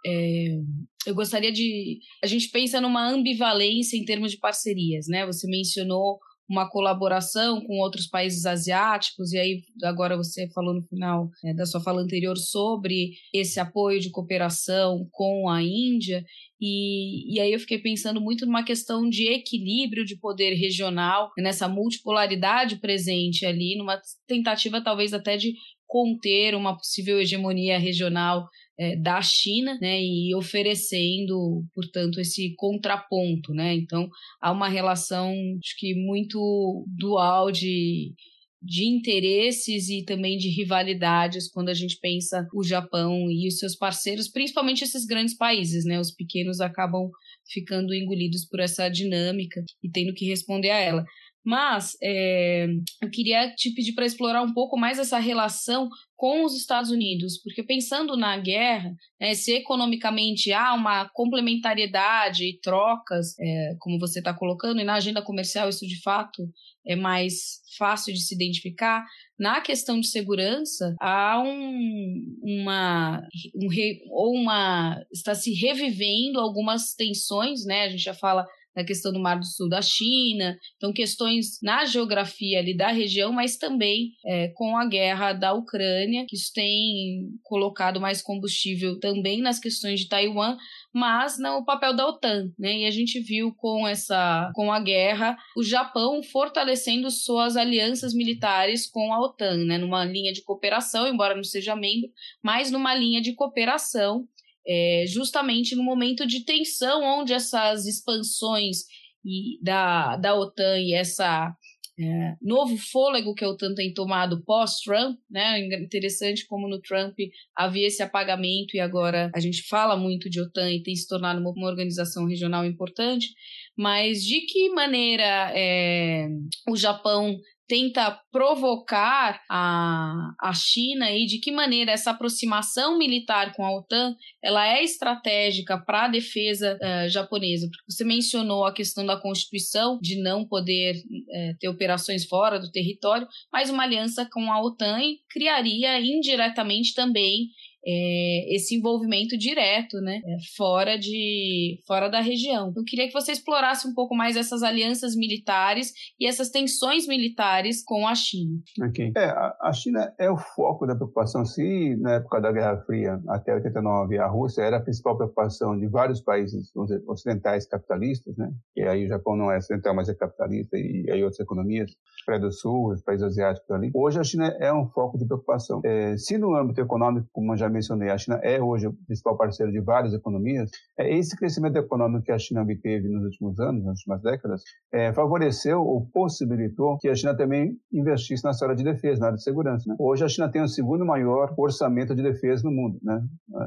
é, eu gostaria de. A gente pensa numa ambivalência em termos de parcerias, né? Você mencionou uma colaboração com outros países asiáticos, e aí agora você falou no final é, da sua fala anterior sobre esse apoio de cooperação com a Índia, e, e aí eu fiquei pensando muito numa questão de equilíbrio de poder regional, nessa multipolaridade presente ali, numa tentativa talvez até de conter uma possível hegemonia regional é, da China, né, e oferecendo, portanto, esse contraponto, né? Então há uma relação, acho que muito dual de de interesses e também de rivalidades quando a gente pensa o Japão e os seus parceiros, principalmente esses grandes países, né? Os pequenos acabam ficando engolidos por essa dinâmica e tendo que responder a ela. Mas é, eu queria te pedir para explorar um pouco mais essa relação com os Estados Unidos, porque pensando na guerra, né, se economicamente há uma complementariedade e trocas, é, como você está colocando, e na agenda comercial isso de fato é mais fácil de se identificar. Na questão de segurança, há um, uma, um ou uma está se revivendo algumas tensões, né? A gente já fala na questão do Mar do Sul da China, então questões na geografia ali da região, mas também é, com a guerra da Ucrânia, que isso tem colocado mais combustível também nas questões de Taiwan, mas no papel da OTAN, né? E a gente viu com essa com a guerra o Japão fortalecendo suas alianças militares com a OTAN, né? Numa linha de cooperação, embora não seja membro, mas numa linha de cooperação é, justamente no momento de tensão, onde essas expansões e da, da OTAN e essa é, novo fôlego que a OTAN tem tomado pós-Trump, né? Interessante como no Trump havia esse apagamento e agora a gente fala muito de OTAN e tem se tornado uma, uma organização regional importante. Mas de que maneira é, o Japão tenta provocar a, a China e de que maneira essa aproximação militar com a OTAN ela é estratégica para a defesa uh, japonesa. Porque você mencionou a questão da Constituição, de não poder uh, ter operações fora do território, mas uma aliança com a OTAN criaria indiretamente também é, esse envolvimento direto, né, é, fora de fora da região. Eu queria que você explorasse um pouco mais essas alianças militares e essas tensões militares com a China. Ok. É, a China é o foco da preocupação. Se na época da Guerra Fria, até 89, a Rússia era a principal preocupação de vários países dizer, ocidentais capitalistas, né, e aí o Japão não é ocidental, mas é capitalista, e aí outras economias, Coreia do Sul, os países asiáticos ali. Hoje a China é um foco de preocupação. É, se no âmbito econômico, como já mencionei, a China é hoje o principal parceiro de várias economias, é, esse crescimento econômico que a China obteve nos últimos anos, nas últimas décadas, é, favoreceu ou possibilitou que a China também investisse na área de defesa, na área de segurança. Né? Hoje a China tem o segundo maior orçamento de defesa no mundo. Né?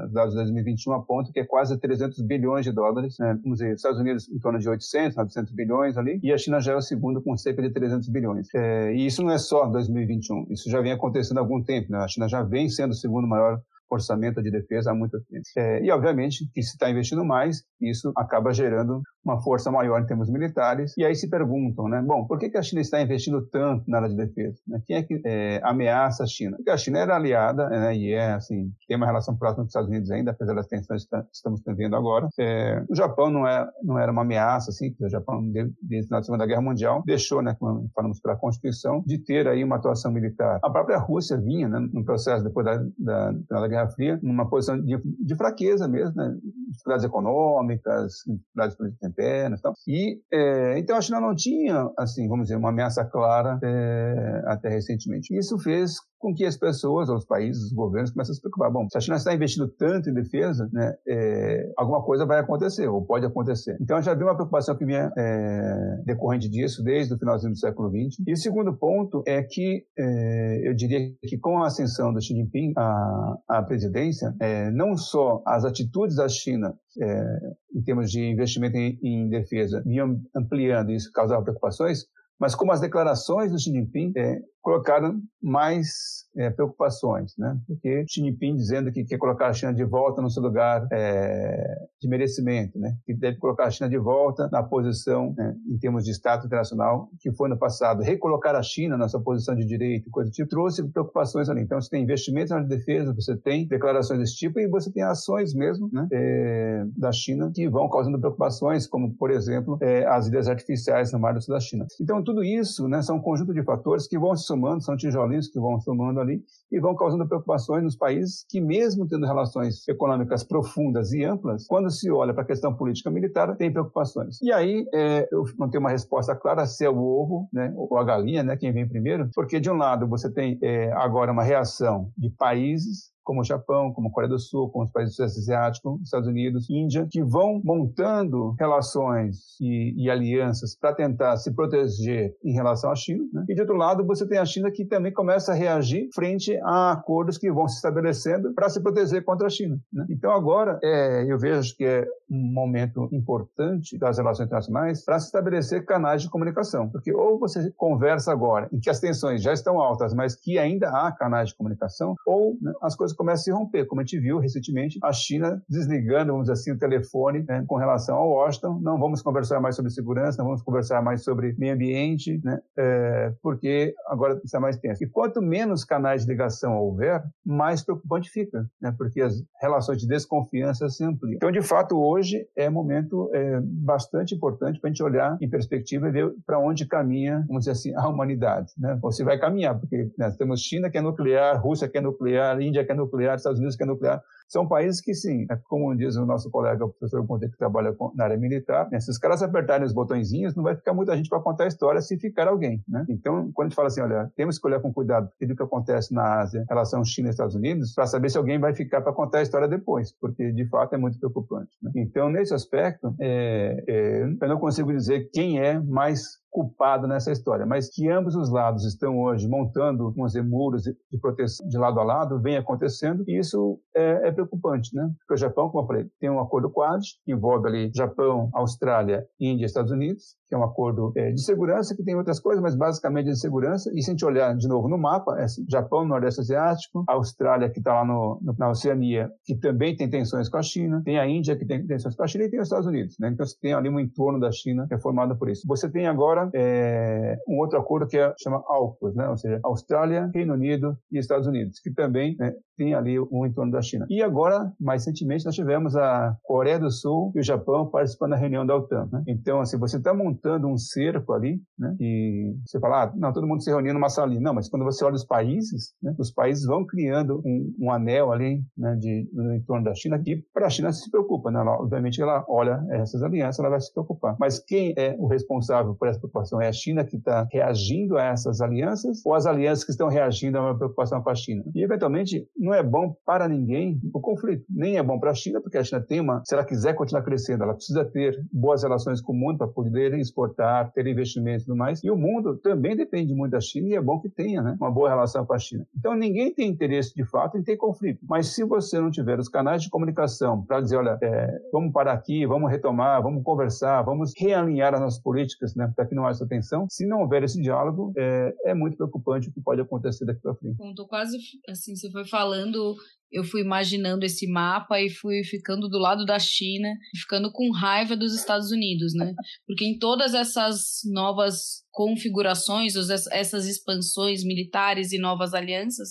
Os dados de 2021 apontam que é quase 300 bilhões de dólares. Né? Vamos dizer, Estados Unidos em torno de 800, 900 bilhões ali, e a China já é o segundo com cerca de 300 bilhões. É, e isso não é só 2021, isso já vem acontecendo há algum tempo. Né? A China já vem sendo o segundo maior orçamento de defesa há muito tempo. É, e, obviamente, que se está investindo mais, isso acaba gerando uma força maior em termos militares. E aí se perguntam, né? Bom, por que, que a China está investindo tanto na área de defesa? Né? Quem é que é, ameaça a China? Porque a China era aliada, né? E é, assim, tem uma relação próxima com os Estados Unidos ainda, apesar das tensões que estamos vendo agora. É, o Japão não, é, não era uma ameaça, assim, o Japão, desde a Segunda Guerra Mundial, deixou, né? Como falamos pela Constituição, de ter aí uma atuação militar. A própria Rússia vinha, né? No processo depois da, da, da Guerra Fria, numa posição de, de fraqueza mesmo, né? Dificuldades econômicas, dificuldades políticas internas e tal. E, é, então a China não tinha, assim, vamos dizer, uma ameaça clara é, até recentemente. Isso fez com que as pessoas, os países, os governos comecem a se preocupar. Bom, se a China está investindo tanto em defesa, né, é, alguma coisa vai acontecer, ou pode acontecer. Então já havia uma preocupação que vinha é, decorrente disso desde o finalzinho do século XX. E o segundo ponto é que é, eu diria que com a ascensão do Xi Jinping à, à presidência, é, não só as atitudes da China é, em termos de investimento em, em defesa vinham ampliando e isso causava preocupações, mas como as declarações do Xi Jinping é, colocaram mais é, preocupações, né? Porque Xi Jinping dizendo que quer colocar a China de volta no seu lugar é, de merecimento, né? Que deve colocar a China de volta na posição, né, em termos de status internacional, que foi no passado. Recolocar a China na sua posição de direito, coisa do tipo, trouxe preocupações ali. Então, você tem investimentos na defesa, você tem declarações desse tipo e você tem ações mesmo, né? É, da China que vão causando preocupações, como, por exemplo, é, as ilhas artificiais no Mar do Sul da China. Então, tudo isso, né, são um conjunto de fatores que vão se somando, são tijolinhos que vão somando ali e vão causando preocupações nos países que, mesmo tendo relações econômicas profundas e amplas, quando se olha para a questão política militar, tem preocupações. E aí, é, eu não tenho uma resposta clara se é o ovo né, ou a galinha, né, quem vem primeiro, porque de um lado você tem é, agora uma reação de países como o Japão, como a Coreia do Sul, como os países do Sudeste Asiático, Estados Unidos, Índia, que vão montando relações e, e alianças para tentar se proteger em relação à China. Né? E de outro lado, você tem a China que também começa a reagir frente a acordos que vão se estabelecendo para se proteger contra a China. Né? Então agora, é, eu vejo que é um momento importante das relações internacionais para se estabelecer canais de comunicação, porque ou você conversa agora em que as tensões já estão altas, mas que ainda há canais de comunicação, ou né, as coisas começam a se romper, como a gente viu recentemente a China desligando, vamos dizer assim, o telefone né, com relação ao Washington, não vamos conversar mais sobre segurança, não vamos conversar mais sobre meio ambiente, né, é, porque agora está mais tenso. E quanto menos canais de ligação houver, mais preocupante fica, né, porque as relações de desconfiança se ampliam. Então, de fato, hoje é um momento é, bastante importante para a gente olhar em perspectiva e ver para onde caminha, vamos dizer assim, a humanidade, né? Ou se vai caminhar, porque né, temos China que é nuclear, Rússia que é nuclear, Índia que é nuclear, Estados Unidos que é nuclear. São países que, sim, é como diz o nosso colega, o professor Conte, que trabalha na área militar, né, se os caras apertarem os botõezinhos, não vai ficar muita gente para contar a história se ficar alguém. Né? Então, quando a gente fala assim, olha, temos que olhar com cuidado tudo que acontece na Ásia em relação China e Estados Unidos, para saber se alguém vai ficar para contar a história depois, porque de fato é muito preocupante. Né? Então, nesse aspecto, é, é, eu não consigo dizer quem é mais culpado nessa história, mas que ambos os lados estão hoje montando, dizer, muros de proteção de lado a lado, vem acontecendo, e isso é, é preocupante, né? Porque o Japão, como eu falei, tem um acordo Quad, que envolve ali Japão, Austrália, Índia e Estados Unidos, que é um acordo é, de segurança, que tem outras coisas, mas basicamente de segurança. E se a gente olhar de novo no mapa, é assim, Japão, Nordeste Asiático, Austrália, que está lá no, no, na Oceania, que também tem tensões com a China, tem a Índia, que tem tensões com a China, e tem os Estados Unidos. Né? Então, você tem ali um entorno da China que é formado por isso. Você tem agora é, um outro acordo que é, chama AUKUS, né? ou seja, Austrália, Reino Unido e Estados Unidos, que também né, tem ali um entorno da China. E agora, mais recentemente, nós tivemos a Coreia do Sul e o Japão participando da reunião da OTAN. Né? Então, assim, você está montando um cerco ali, né? e você fala, ah, não, todo mundo se reunindo numa salinha. Não, mas quando você olha os países, né? os países vão criando um, um anel ali né? de, no entorno da China, que para a China se preocupa. Né? Ela, obviamente, ela olha essas alianças, ela vai se preocupar. Mas quem é o responsável por essa preocupação? É a China que está reagindo a essas alianças ou as alianças que estão reagindo a uma preocupação com a China? E, eventualmente, não é bom para ninguém o conflito. Nem é bom para a China, porque a China tem uma, se ela quiser continuar crescendo, ela precisa ter boas relações com o mundo para poder exportar, ter investimentos e tudo mais. E o mundo também depende muito da China e é bom que tenha né, uma boa relação com a China. Então ninguém tem interesse de fato em ter conflito. Mas se você não tiver os canais de comunicação para dizer, olha, é, vamos parar aqui, vamos retomar, vamos conversar, vamos realinhar as nossas políticas né, para que não haja tensão, se não houver esse diálogo, é, é muito preocupante o que pode acontecer daqui para frente. Estou quase assim, você foi falando eu fui imaginando esse mapa e fui ficando do lado da China, ficando com raiva dos Estados Unidos, né? Porque em todas essas novas configurações, essas expansões militares e novas alianças,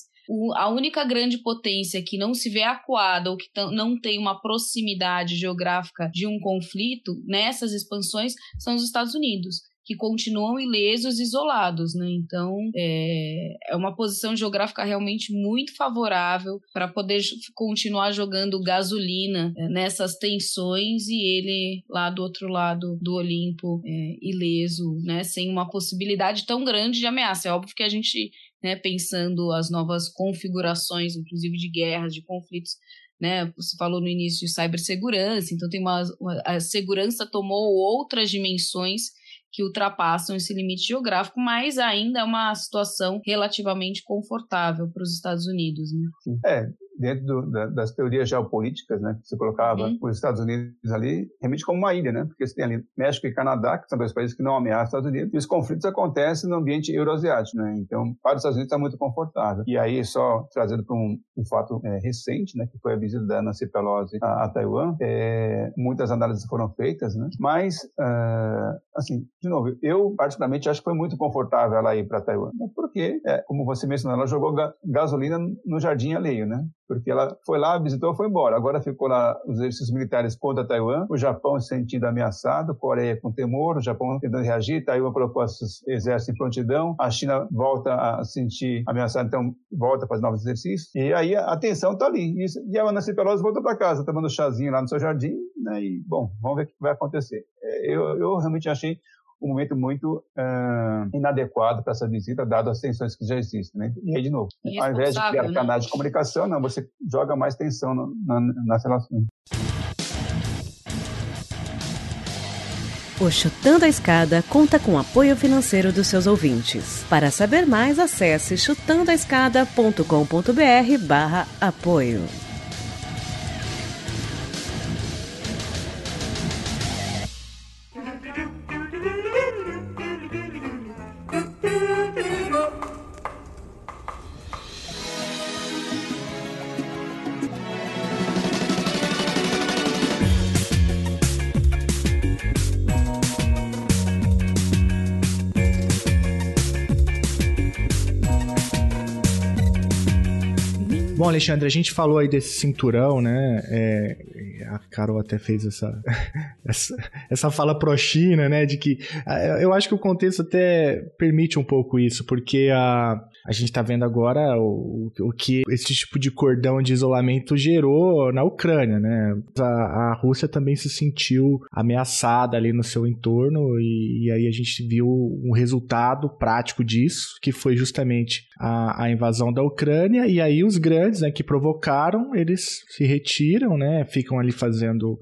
a única grande potência que não se vê acuada ou que não tem uma proximidade geográfica de um conflito nessas expansões são os Estados Unidos que continuam ilesos, isolados, né? Então, é, é uma posição geográfica realmente muito favorável para poder continuar jogando gasolina é, nessas tensões e ele lá do outro lado do Olimpo é, ileso, né? Sem uma possibilidade tão grande de ameaça. É óbvio que a gente, né, pensando as novas configurações, inclusive de guerras, de conflitos, né? Você falou no início de cibersegurança, então tem uma, uma a segurança tomou outras dimensões que ultrapassam esse limite geográfico, mas ainda é uma situação relativamente confortável para os Estados Unidos. Né? É, dentro do, da, das teorias geopolíticas, né, que você colocava uhum. os Estados Unidos ali, realmente como uma ilha, né, porque você tem ali México e Canadá, que são dois países que não ameaçam os Estados Unidos, e os conflitos acontecem no ambiente euroasiático, né, então para os Estados Unidos está muito confortável. E aí, só trazendo para um, um, fato é, recente, né, que foi a visita da Nancy Pelosi a, a Taiwan, é, muitas análises foram feitas, né, mas, uh, assim, de novo, eu particularmente acho que foi muito confortável ela ir para Taiwan, porque, é, como você mencionou, ela jogou ga gasolina no jardim alheio, né, porque ela foi lá, visitou, foi embora. Agora ficou lá os exercícios militares contra Taiwan, o Japão se sentindo ameaçado, Coreia com temor, o Japão tentando reagir, Taiwan propôs exército em prontidão, a China volta a sentir ameaçada, então volta para os novos exercícios, e aí a tensão está ali. E, a Nancy Pelosi voltou para casa, tomando chazinho lá no seu jardim, né, e, bom, vamos ver o que vai acontecer. É, eu, eu realmente achei um momento muito uh, inadequado para essa visita, dado as tensões que já existem. Né? E aí, de novo, ao invés de criar né? canais de comunicação, não, você joga mais tensão no, na, nas relações. O Chutando a Escada conta com apoio financeiro dos seus ouvintes. Para saber mais, acesse chutandoaescada.com.br barra apoio. Alexandre, a gente falou aí desse cinturão, né? É, a Carol até fez essa, essa, essa fala pro China, né? De que eu acho que o contexto até permite um pouco isso, porque a, a gente está vendo agora o, o que esse tipo de cordão de isolamento gerou na Ucrânia, né? A, a Rússia também se sentiu ameaçada ali no seu entorno e, e, aí a gente viu um resultado prático disso, que foi justamente a, a invasão da Ucrânia e aí os grandes, né, que provocaram, eles se retiram, né? Ficam ali fazendo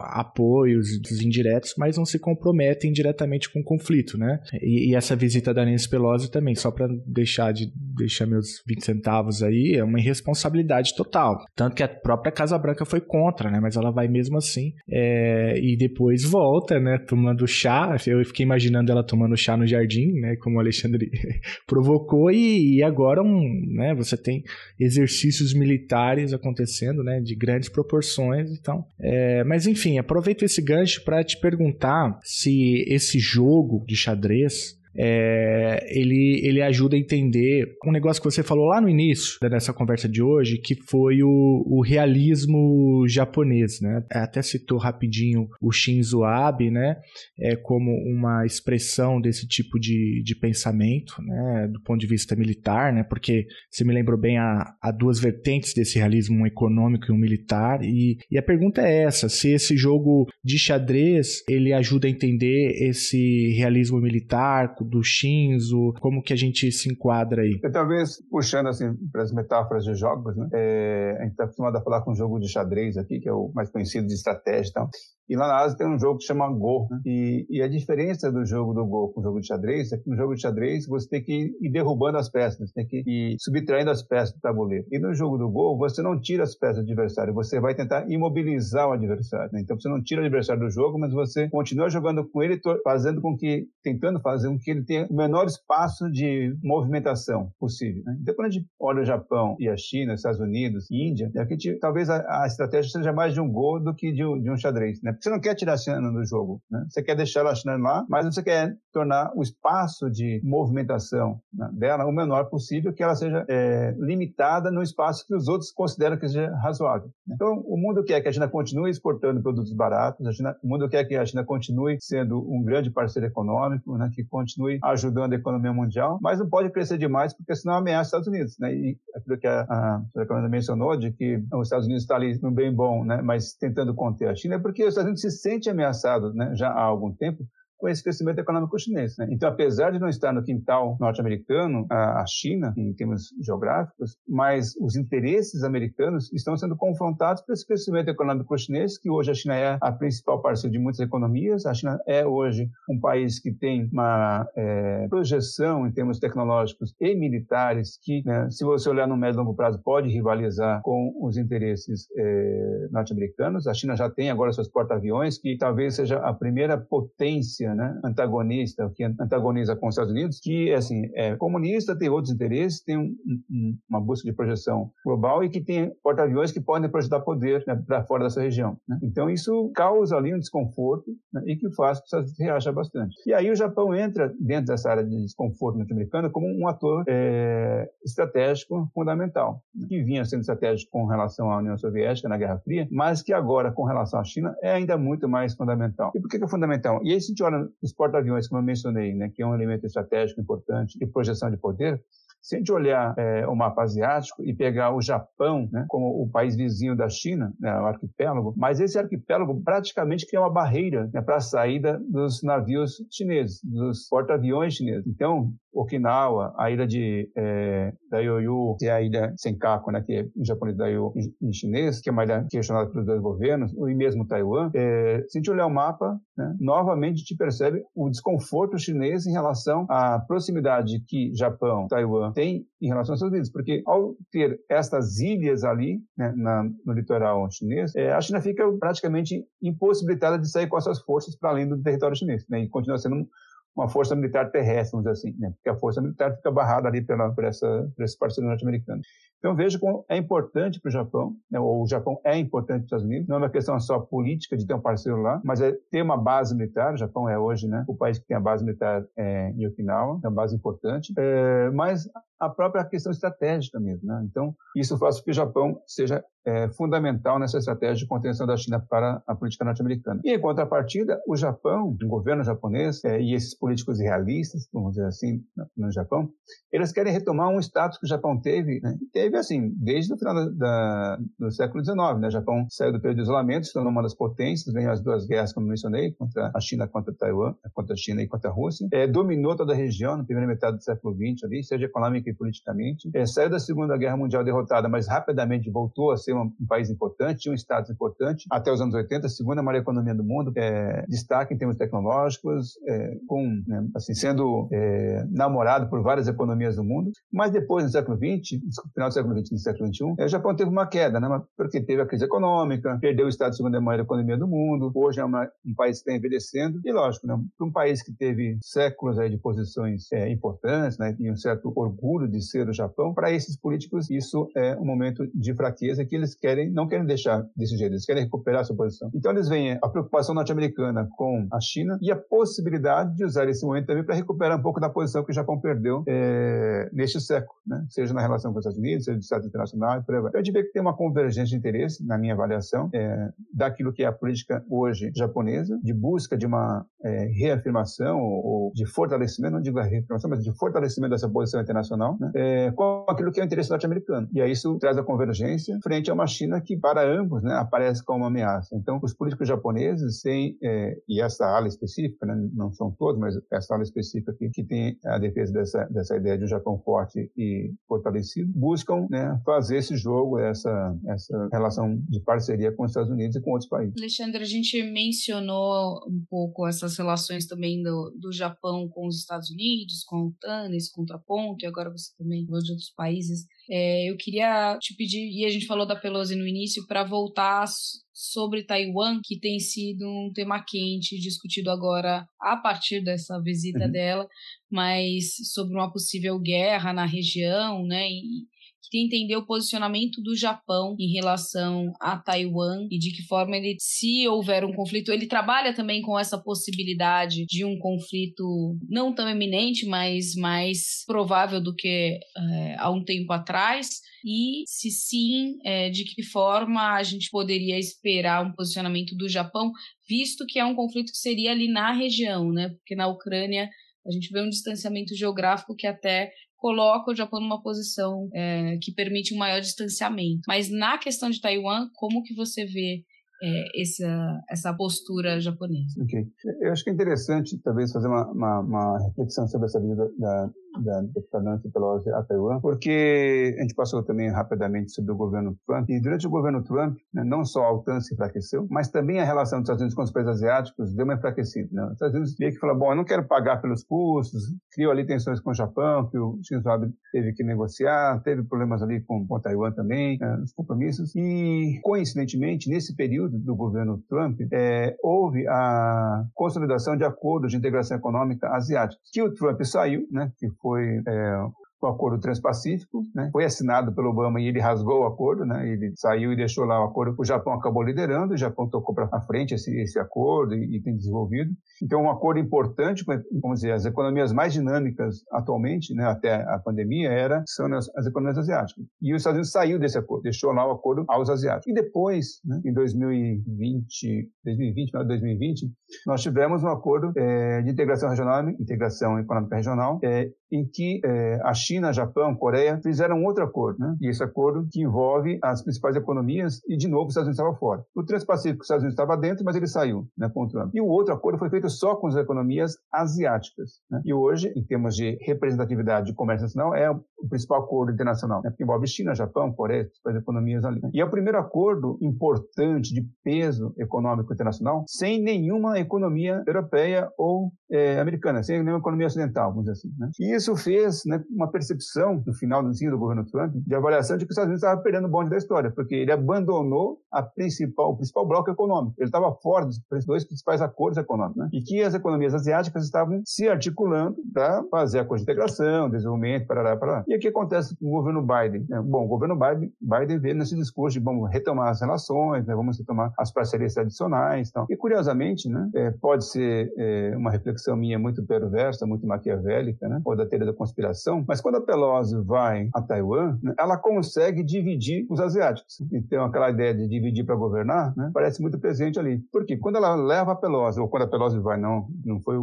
apoios dos indiretos, mas não se comprometem diretamente com o conflito, né? E, e essa visita da Nancy Pelosi também, só para deixar de deixar meus 20 centavos aí, é uma irresponsabilidade total. Tanto que a própria Casa Branca foi contra, né? Mas ela vai mesmo assim. É, e depois volta, né? Tomando chá. Eu fiquei imaginando ela tomando chá no jardim, né? Como o Alexandre provocou. E, e agora um, né? Você tem exercícios militares acontecendo, né? De grandes proporções. Então, é, mas enfim, aproveito esse gancho para te perguntar se esse jogo de xadrez é, ele, ele ajuda a entender um negócio que você falou lá no início dessa conversa de hoje, que foi o, o realismo japonês, né? Até citou rapidinho o Shinzo Abe, né? É, como uma expressão desse tipo de, de pensamento, né? Do ponto de vista militar, né? Porque, se me lembrou bem, há, há duas vertentes desse realismo, um econômico e um militar, e, e a pergunta é essa, se esse jogo de xadrez, ele ajuda a entender esse realismo militar, do Shinzo? Como que a gente se enquadra aí? Eu, talvez, puxando assim para as metáforas de jogos, né? É, a gente está acostumado a falar com o jogo de xadrez aqui, que é o mais conhecido de estratégia e tal. E lá na Ásia tem um jogo que chama Go. Né? E, e, a diferença do jogo do Go com o jogo de xadrez é que no jogo de xadrez você tem que ir derrubando as peças, você tem que ir subtraindo as peças do tabuleiro. E no jogo do Go, você não tira as peças do adversário, você vai tentar imobilizar o adversário. Né? Então você não tira o adversário do jogo, mas você continua jogando com ele, fazendo com que, tentando fazer com que ele tenha o menor espaço de movimentação possível. Né? Então quando a gente olha o Japão e a China, Estados Unidos, Índia, é que talvez a, a, estratégia seja mais de um Go do que de um, de um xadrez. Né? Você não quer tirar a China do jogo, né? Você quer deixar a China lá, mas você quer tornar o espaço de movimentação né, dela o menor possível, que ela seja é, limitada no espaço que os outros consideram que seja razoável. Então, o mundo quer que a China continue exportando produtos baratos, China, o mundo quer que a China continue sendo um grande parceiro econômico, né, que continue ajudando a economia mundial, mas não pode crescer demais, porque senão ameaça os Estados Unidos. Né? E aquilo que a, a senhora mencionou, de que os Estados Unidos está ali no bem bom, né, mas tentando conter a China, é porque os Estados Unidos se sente ameaçado né, já há algum tempo com esse crescimento econômico chinês. Né? Então, apesar de não estar no quintal norte-americano, a China, em termos geográficos, mas os interesses americanos estão sendo confrontados por esse crescimento econômico chinês, que hoje a China é a principal parceira de muitas economias. A China é hoje um país que tem uma é, projeção em termos tecnológicos e militares que, né, se você olhar no médio e longo prazo, pode rivalizar com os interesses é, norte-americanos. A China já tem agora seus porta-aviões, que talvez seja a primeira potência né, antagonista, que antagoniza com os Estados Unidos, que assim, é comunista, tem outros interesses, tem um, um, uma busca de projeção global e que tem porta-aviões que podem projetar poder né, para fora dessa região. Né? Então isso causa ali um desconforto né, e que faz que os Estados Unidos reaja bastante. E aí o Japão entra dentro dessa área de desconforto norte-americano como um ator é, estratégico fundamental, que vinha sendo estratégico com relação à União Soviética na Guerra Fria, mas que agora com relação à China é ainda muito mais fundamental. E por que é fundamental? E aí se a gente olha os porta-aviões, como eu mencionei, né, que é um elemento estratégico importante de projeção de poder, se a gente olhar é, o mapa asiático e pegar o Japão né, como o país vizinho da China, né, o arquipélago, mas esse arquipélago praticamente cria uma barreira né, para a saída dos navios chineses, dos porta-aviões chineses. Então, Okinawa, a ilha de é, Daioyu, que é a ilha Senkaku, né, que é em japonês Daioyu em, chinês, que é uma ilha questionada pelos dois governos, e mesmo Taiwan, é, se a gente olhar o mapa, né, novamente a gente percebe o desconforto chinês em relação à proximidade que Japão, Taiwan tem em relação aos Estados Unidos, porque ao ter estas ilhas ali né, na, no litoral chinês, é, a China fica praticamente impossibilitada de sair com as suas forças para além do território chinês, né, e continua sendo uma força militar terrestre, vamos dizer assim, né? porque a força militar fica barrada ali pela, por, essa, por esse parceiro norte-americano. Então veja como é importante para o Japão, né? ou o Japão é importante para os Estados Unidos, não é uma questão só política de ter um parceiro lá, mas é ter uma base militar, o Japão é hoje né, o país que tem a base militar é, em Okinawa, é uma base importante, é, mas a própria questão estratégica mesmo. Né? Então, isso faz com que o Japão seja é, fundamental nessa estratégia de contenção da China para a política norte-americana. E, em contrapartida, o Japão, o governo japonês é, e esses políticos realistas, vamos dizer assim, no Japão, eles querem retomar um status que o Japão teve, né? teve assim, desde o final da, da, do século XIX. Né? O Japão saiu do período de isolamento, se tornou uma das potências, ganhou as duas guerras, como mencionei, contra a China, contra Taiwan, contra a China e contra a Rússia. É, dominou toda a região na primeira metade do século XX, ali, seja econômica politicamente. É, saiu da Segunda Guerra Mundial derrotada, mas rapidamente voltou a ser um, um país importante, tinha um status importante. Até os anos 80, a segunda maior economia do mundo, é, destaque em termos tecnológicos, é, com, né, assim, sendo é, namorado por várias economias do mundo. Mas depois, no século XX, no final do século XX e no século XXI, o Japão teve uma queda, né, porque teve a crise econômica, perdeu o estado de segunda maior economia do mundo, hoje é uma, um país que está envelhecendo, e lógico, né, para um país que teve séculos aí de posições é, importantes, né, e um certo orgulho de ser o Japão, para esses políticos isso é um momento de fraqueza que eles querem, não querem deixar desse jeito, eles querem recuperar sua posição. Então eles veem a preocupação norte-americana com a China e a possibilidade de usar esse momento também para recuperar um pouco da posição que o Japão perdeu é, neste século, né? seja na relação com os Estados Unidos, seja no Estado internacional, por aí vai. Eu diria que tem uma convergência de interesse, na minha avaliação, é, daquilo que é a política hoje japonesa, de busca de uma é, reafirmação ou, de fortalecimento, não digo reafirmação, mas de fortalecimento dessa posição internacional, né? É, com aquilo que é o interesse norte-americano. E aí isso traz a convergência frente a uma China que, para ambos, né, aparece como uma ameaça. Então, os políticos japoneses têm, é, e essa ala específica, né, não são todos, mas essa ala específica aqui, que tem a defesa dessa, dessa ideia de um Japão forte e fortalecido, buscam né, fazer esse jogo, essa, essa relação de parceria com os Estados Unidos e com outros países. Alexandre, a gente mencionou um pouco essas relações também do, do Japão com os Estados Unidos, com a OTAN, esse contraponto, e agora você também falou de outros países. É, eu queria te pedir, e a gente falou da Pelosi no início, para voltar sobre Taiwan, que tem sido um tema quente discutido agora a partir dessa visita uhum. dela, mas sobre uma possível guerra na região, né? E, queria entender o posicionamento do Japão em relação a Taiwan e de que forma ele, se houver um conflito, ele trabalha também com essa possibilidade de um conflito não tão eminente, mas mais provável do que é, há um tempo atrás. E se sim, é, de que forma a gente poderia esperar um posicionamento do Japão, visto que é um conflito que seria ali na região, né? Porque na Ucrânia a gente vê um distanciamento geográfico que até coloca o Japão numa posição é, que permite um maior distanciamento. Mas na questão de Taiwan, como que você vê é, essa, essa postura japonesa? Ok. Eu acho que é interessante, talvez, fazer uma, uma, uma reflexão sobre essa vida da, da deputada Nancy Pelosi a Taiwan, porque a gente passou também rapidamente sobre o governo Trump, e durante o governo Trump, né, não só a OTAN se enfraqueceu, mas também a relação dos Estados Unidos com os países asiáticos deu uma enfraquecida. Né? Os Estados Unidos meio que falou, bom, eu não quero pagar pelos custos, criou ali tensões com o Japão, que o Shinzo Abe teve que negociar, teve problemas ali com, com Taiwan também, né, os compromissos, e coincidentemente, nesse período do governo Trump, é, houve a consolidação de acordos de integração econômica asiática, que o Trump saiu, né, que foi é, o acordo transpacífico, né? foi assinado pelo Obama e ele rasgou o acordo, né? ele saiu e deixou lá o acordo, o Japão acabou liderando, o Japão tocou para frente esse, esse acordo e, e, tem desenvolvido. Então, um acordo importante, vamos dizer, as economias mais dinâmicas atualmente, né, até a pandemia, era, são as, as, economias asiáticas. E os Estados Unidos saiu desse acordo, deixou lá o acordo aos asiáticos. E depois, né, em 2020, 2020, não, 2020, nós tivemos um acordo é, de integração regional, integração econômica regional, é, em que é, a China, Japão, Coreia fizeram outro acordo, né? E esse acordo que envolve as principais economias e, de novo, os Estados Unidos estava fora. O Transpacífico, os Estados Unidos estava dentro, mas ele saiu, né, com o Trump. E o outro acordo foi feito só com as economias asiáticas. Né? E hoje, em termos de representatividade de comércio nacional, é o principal acordo internacional, né? que envolve China, Japão, Coreia, as principais economias ali. E é o primeiro acordo importante de peso econômico internacional sem nenhuma economia europeia ou é, americana, sem nenhuma economia ocidental, vamos dizer assim. Né? E isso fez né, uma percepção, no final do governo Trump, de avaliação de que os Estados Unidos estavam perdendo o bonde da história, porque ele abandonou a principal, o principal bloco econômico. Ele estava fora dos dois principais acordos econômicos. Né? E que as economias asiáticas estavam se articulando para fazer acordo de integração, desenvolvimento, parará, parará. E o que acontece com o governo Biden? Né? Bom, o governo Biden, Biden veio nesse discurso de vamos retomar as relações, né? vamos retomar as parcerias tradicionais. Tal. E, curiosamente, né, é, pode ser é, uma reflexão minha muito perversa, muito maquiavélica, né, ou da teoria da conspiração, mas quando a Pelosi vai a Taiwan, né, ela consegue dividir os asiáticos. Então, aquela ideia de dividir para governar, né, parece muito presente ali. Porque quando ela leva a Pelosi, ou quando a Pelosi vai, não, não foi.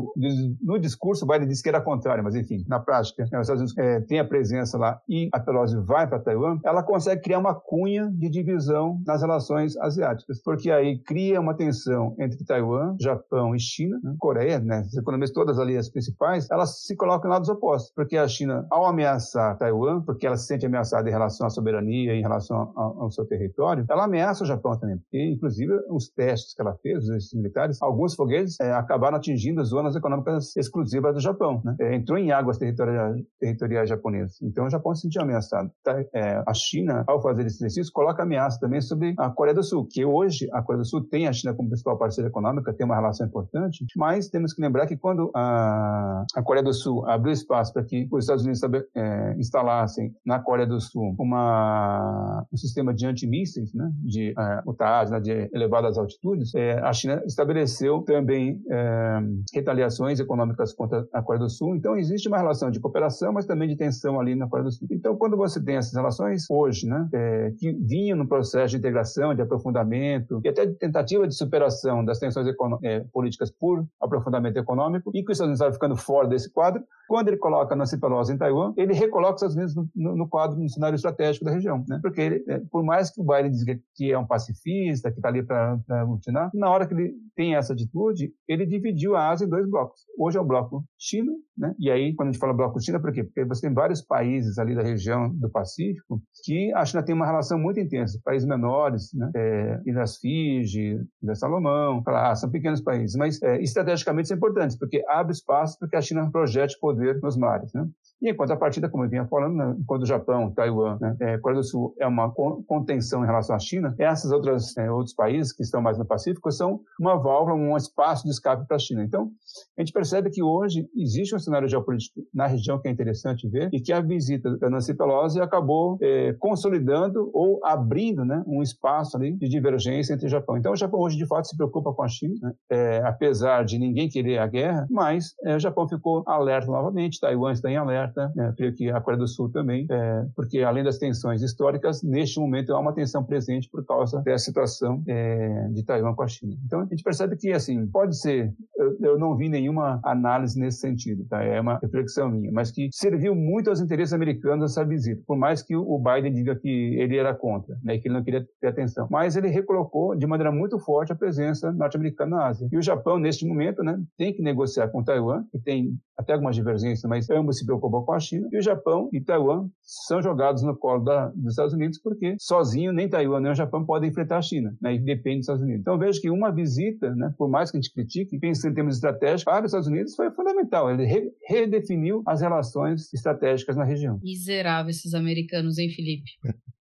No discurso, Biden disse que era contrário, mas enfim, na prática, né, os Estados Unidos é, tem a presença lá e a Pelosi vai para Taiwan, ela consegue criar uma cunha de divisão nas relações asiáticas, porque aí cria uma tensão entre Taiwan, Japão e China, né, Coreia, né, as economias todas ali, as principais, elas se colocam em lados opostos, porque a China, ao ameaçar Taiwan, porque ela se sente ameaçada em relação à soberania, em relação ao, ao seu território, ela ameaça o Japão também, porque inclusive os testes que ela fez, os militares, alguns foguetes é, acabaram atingindo zonas econômicas exclusivas do Japão, né? é, entrou em águas territoriais, japonesas. Então o Japão se sentiu ameaçado. Tá, é, a China, ao fazer esse exercício, coloca ameaça também sobre a Coreia do Sul, que hoje a Coreia do Sul tem a China como principal parceira econômica, tem uma relação importante, mas temos que lembrar que quando a, a Coreia do Sul abriu espaço para que os Estados Unidos é, instalassem na Coreia do Sul uma, um sistema de antimísseis, né, de é, né, de elevadas altitudes, é, a China estabeleceu também é, retaliações econômicas contra a Coreia do Sul. Então existe uma relação de cooperação, mas também de tensão ali na Coreia do Sul. Então quando você tem essas relações hoje, né, é, que vinham no processo de integração, de aprofundamento e até de tentativa de superação das tensões é, políticas por aprofundamento econômico, e que os Estados Unidos ficando fora desse quadro, quando ele coloca Nancy Pelosi em Taiwan, ele recoloca os Estados Unidos no, no, no quadro, no cenário estratégico da região, né? Porque ele, é, por mais que o Biden diga que é um pacifista, que está ali para aglutinar, na hora que ele tem essa atitude, ele dividiu a Ásia em dois blocos. Hoje é o bloco China, né? E aí, quando a gente fala bloco China, por quê? Porque você tem vários países ali da região do Pacífico que a China tem uma relação muito intensa. Países menores, né? É, Ilhas Fiji, Ilhas Salomão, claro, são pequenos países, mas é, estrategicamente são importantes, porque abre espaço para que a China projete poder nos mares, né? E enquanto partida, como eu vinha falando, né, enquanto o Japão, Taiwan, né, é, Coreia do Sul é uma contenção em relação à China, essas outras é, outros países que estão mais no Pacífico são uma válvula, um espaço de escape para a China. Então, a gente percebe que hoje existe um cenário geopolítico na região que é interessante ver e que a visita da Nancy Pelosi acabou é, consolidando ou abrindo né, um espaço ali de divergência entre o Japão. Então, o Japão hoje, de fato, se preocupa com a China, né, é, apesar de ninguém querer a guerra, mas é, o Japão ficou alerta novamente, Taiwan está em alerta, né? Creio que a Coreia do Sul também, é, porque além das tensões históricas, neste momento há uma tensão presente por causa dessa situação é, de Taiwan com a China. Então a gente percebe que, assim, pode ser, eu, eu, não vi nenhuma análise nesse sentido, tá? é uma reflexão minha, mas que serviu muito aos interesses americanos essa visita, por mais que o Biden diga que ele era contra, né, que ele não queria ter atenção, mas ele recolocou de maneira muito forte a presença norte-americana na Ásia. E o Japão, neste momento, né, tem que negociar com Taiwan, que tem até algumas divergências, mas ambos se preocupam com a China, e o Japão e Taiwan são jogados no colo da, dos Estados Unidos, porque sozinho nem Taiwan nem o Japão podem enfrentar a China, né, e depende dos Estados Unidos. Então vejo que uma visita, né, por mais que a gente critique, pensando em termos estratégicos, para os Estados Unidos foi fundamental. Ele re redefiniu as relações estratégicas na região. Miserável esses americanos, hein, Felipe?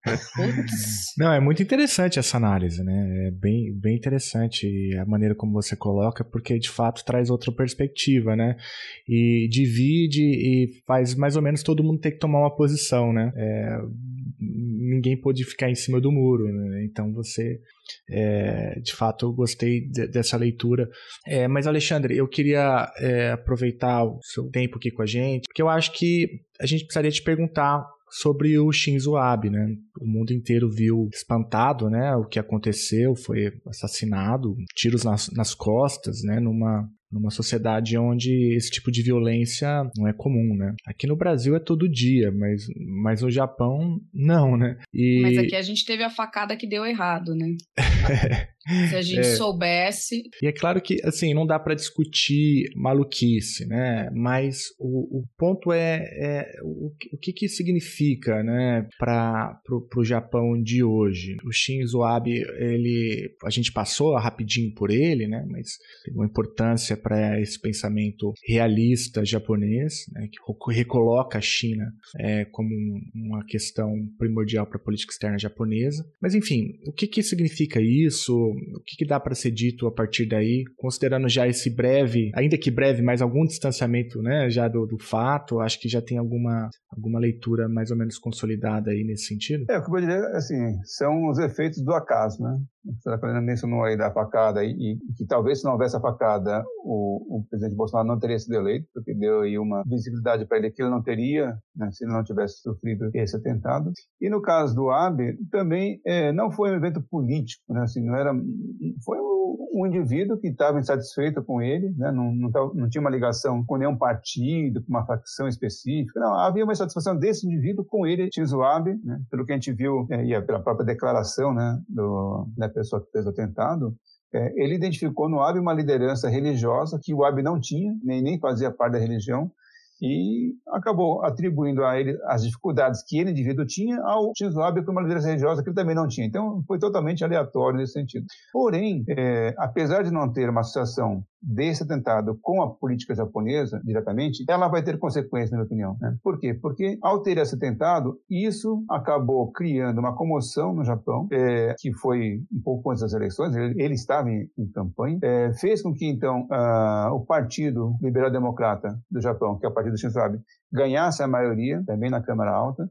Não, é muito interessante essa análise, né? É bem, bem interessante a maneira como você coloca, porque de fato traz outra perspectiva, né? E divide e faz mais ou menos todo mundo ter que tomar uma posição, né? É, ninguém pode ficar em cima do muro, né? Então você, é, de fato, eu gostei de, dessa leitura. É, mas Alexandre, eu queria é, aproveitar o seu tempo aqui com a gente, porque eu acho que a gente precisaria te perguntar sobre o Shinzo Abe, né? O mundo inteiro viu espantado, né? O que aconteceu, foi assassinado, tiros nas, nas costas, né? Numa numa sociedade onde esse tipo de violência não é comum, né? Aqui no Brasil é todo dia, mas, mas no Japão não, né? E... Mas aqui a gente teve a facada que deu errado, né? Se a gente é. soubesse. E é claro que, assim, não dá para discutir maluquice, né? Mas o, o ponto é, é o, o, que, que significa, né, para o Japão de hoje. O Shinzo Abe, ele, a gente passou rapidinho por ele, né? Mas tem uma importância para esse pensamento realista japonês, né, que recoloca a China é, como uma questão primordial para a política externa japonesa. Mas, enfim, o que, que significa isso? O que, que dá para ser dito a partir daí, considerando já esse breve, ainda que breve, mas algum distanciamento, né, já do, do fato, acho que já tem alguma, alguma leitura mais ou menos consolidada aí nesse sentido? É, o que eu dizer, assim, são os efeitos do acaso, né? A Carolina mencionou aí da facada e, e, que talvez se não houvesse a facada, o, o, presidente Bolsonaro não teria sido eleito, porque deu aí uma visibilidade para ele que ele não teria, né, se ele não tivesse sofrido esse atentado. E no caso do Abe, também é, não foi um evento político, né? Assim, não era, foi um indivíduo que estava insatisfeito com ele, né? não, não, não, tinha uma ligação com nenhum partido, com uma facção específica, não, havia uma insatisfação desse indivíduo com ele, Shinzo né? pelo que a gente viu, é, e pela própria declaração né, do, da pessoa que fez o atentado, é, ele identificou no Abe uma liderança religiosa que o Abe não tinha, nem, nem fazia parte da religião, e acabou atribuindo a ele as dificuldades que ele, indivíduo, tinha ao Shinzo Abe para uma liderança religiosa que ele também não tinha. Então, foi totalmente aleatório nesse sentido. Porém, é, apesar de não ter uma associação desse atentado com a política japonesa diretamente, ela vai ter consequências, na minha opinião. Né? Por quê? Porque ao ter esse atentado, isso acabou criando uma comoção no Japão, é, que foi um pouco antes das eleições, ele, ele estava em, em campanha, é, fez com que então o Partido Liberal Democrata do Japão, que é o partido do Shinzo Abe, ganhasse a maioria, também na Câmara Alta,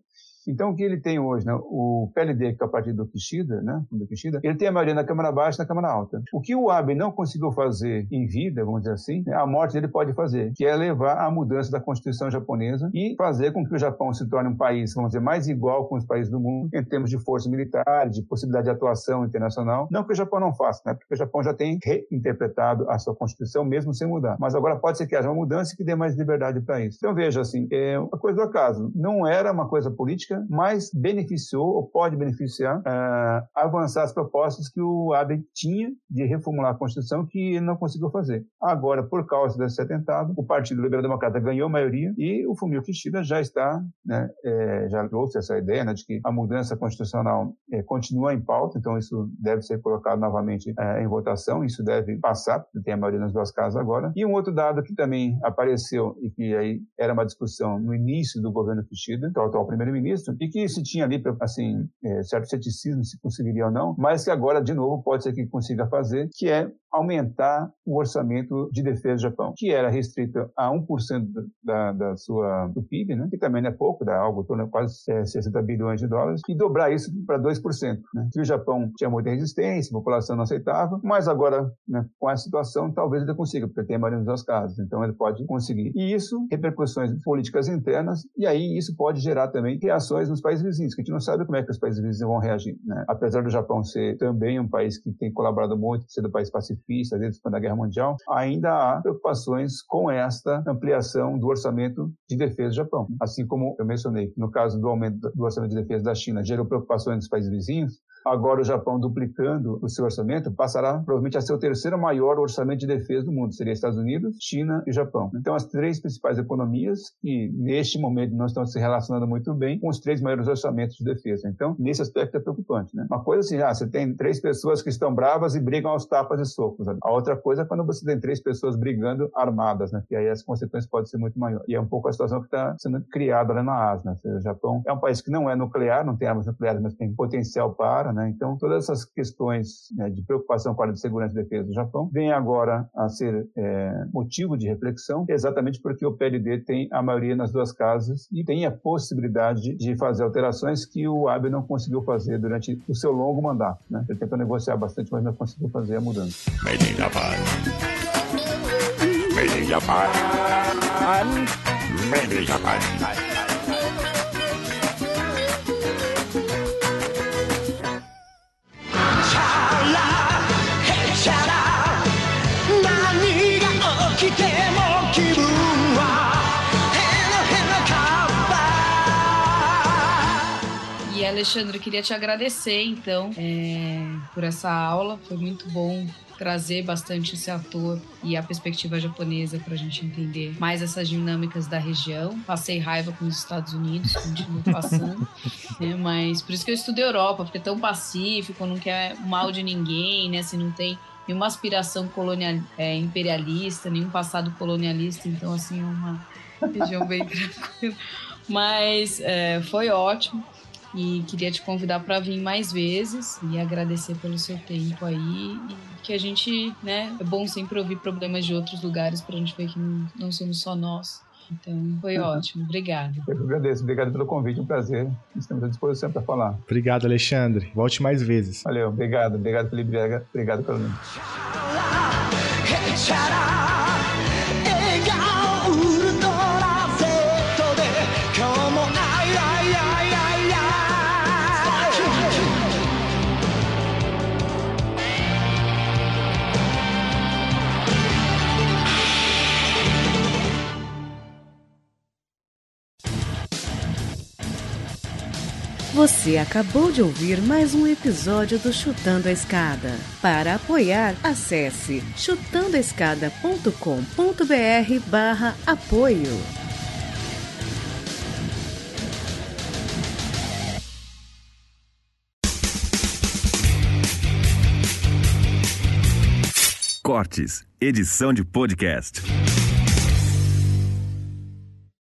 então, o que ele tem hoje, né, o PLD, que é o partido do Kishida, né, do Kishida, ele tem a maioria na Câmara Baixa e na Câmara Alta. O que o Abe não conseguiu fazer em vida, vamos dizer assim, a morte dele pode fazer, que é levar à mudança da Constituição japonesa e fazer com que o Japão se torne um país, vamos dizer, mais igual com os países do mundo, em termos de força militar, de possibilidade de atuação internacional. Não que o Japão não faça, né, porque o Japão já tem reinterpretado a sua Constituição, mesmo sem mudar. Mas agora pode ser que haja uma mudança que dê mais liberdade para isso. Então, veja, assim, é uma coisa do acaso. Não era uma coisa política, mas beneficiou ou pode beneficiar uh, avançar as propostas que o Abe tinha de reformular a Constituição que ele não conseguiu fazer. Agora, por causa desse atentado, o Partido Liberal Democrata ganhou a maioria e o Fumio Kishida já está, né, é, já trouxe essa ideia né, de que a mudança constitucional é, continua em pauta, então isso deve ser colocado novamente é, em votação, isso deve passar, porque tem a maioria nas duas casas agora. E um outro dado que também apareceu e que aí era uma discussão no início do governo Kishida, que é o atual primeiro-ministro, e que se tinha ali, assim, é, certo ceticismo se conseguiria ou não, mas que agora, de novo, pode ser que consiga fazer, que é aumentar o orçamento de defesa do Japão, que era restrito a 1% da, da sua, do PIB, né? que também não é pouco, dá algo torno quase é, 60 bilhões de dólares, e dobrar isso para 2%. Né? Que o Japão tinha muita resistência, a população não aceitava, mas agora, né, com essa situação, talvez ele consiga, porque tem a maioria dos casos, então ele pode conseguir. E isso, repercussões políticas internas, e aí isso pode gerar também reações nos países vizinhos, que a gente não sabe como é que os países vizinhos vão reagir. Né? Apesar do Japão ser também um país que tem colaborado muito, ser do país pacífico, pacifista desde a Segunda Guerra Mundial, ainda há preocupações com esta ampliação do orçamento de defesa do Japão. Assim como eu mencionei, no caso do aumento do orçamento de defesa da China, gerou preocupações nos países vizinhos, Agora, o Japão duplicando o seu orçamento passará provavelmente a ser o terceiro maior orçamento de defesa do mundo. Seria Estados Unidos, China e Japão. Então, as três principais economias que, neste momento, não estão se relacionando muito bem com os três maiores orçamentos de defesa. Então, nesse aspecto é preocupante. Né? Uma coisa assim, ah, você tem três pessoas que estão bravas e brigam aos tapas e socos. A outra coisa é quando você tem três pessoas brigando armadas, né? que aí as consequências podem ser muito maiores. E é um pouco a situação que está sendo criada lá na Ásia. Né? O Japão é um país que não é nuclear, não tem armas nucleares, mas tem potencial para, né? Então, todas essas questões né, de preocupação com a área de segurança e defesa do Japão vêm agora a ser é, motivo de reflexão, exatamente porque o PLD tem a maioria nas duas casas e tem a possibilidade de fazer alterações que o Abe não conseguiu fazer durante o seu longo mandato. Né? Ele tentou negociar bastante, mas não conseguiu fazer a mudança. Made in Japan. Made in Japan. Made in Japan. Alexandre, queria te agradecer, então, é, por essa aula. Foi muito bom trazer bastante esse ator e a perspectiva japonesa para a gente entender mais essas dinâmicas da região. Passei raiva com os Estados Unidos, continuo passando, né? mas por isso que eu estudo Europa, porque é tão pacífico, não quer mal de ninguém, né? Se não tem nenhuma aspiração colonial, é, imperialista, nenhum passado colonialista, então assim é uma região bem tranquila. Mas é, foi ótimo. E queria te convidar para vir mais vezes e agradecer pelo seu tempo aí e que a gente, né, é bom sempre ouvir problemas de outros lugares para a gente ver que não, não somos só nós. Então, foi uhum. ótimo. Obrigado. Eu que agradeço. Obrigado pelo convite. Um prazer. Estamos à disposição para falar. Obrigado, Alexandre. Volte mais vezes. Valeu. Obrigado. Obrigado, Felipe. Obrigado, Carolina. Você acabou de ouvir mais um episódio do Chutando a Escada. Para apoiar, acesse chutandoescada.com.br barra apoio. Cortes, edição de podcast.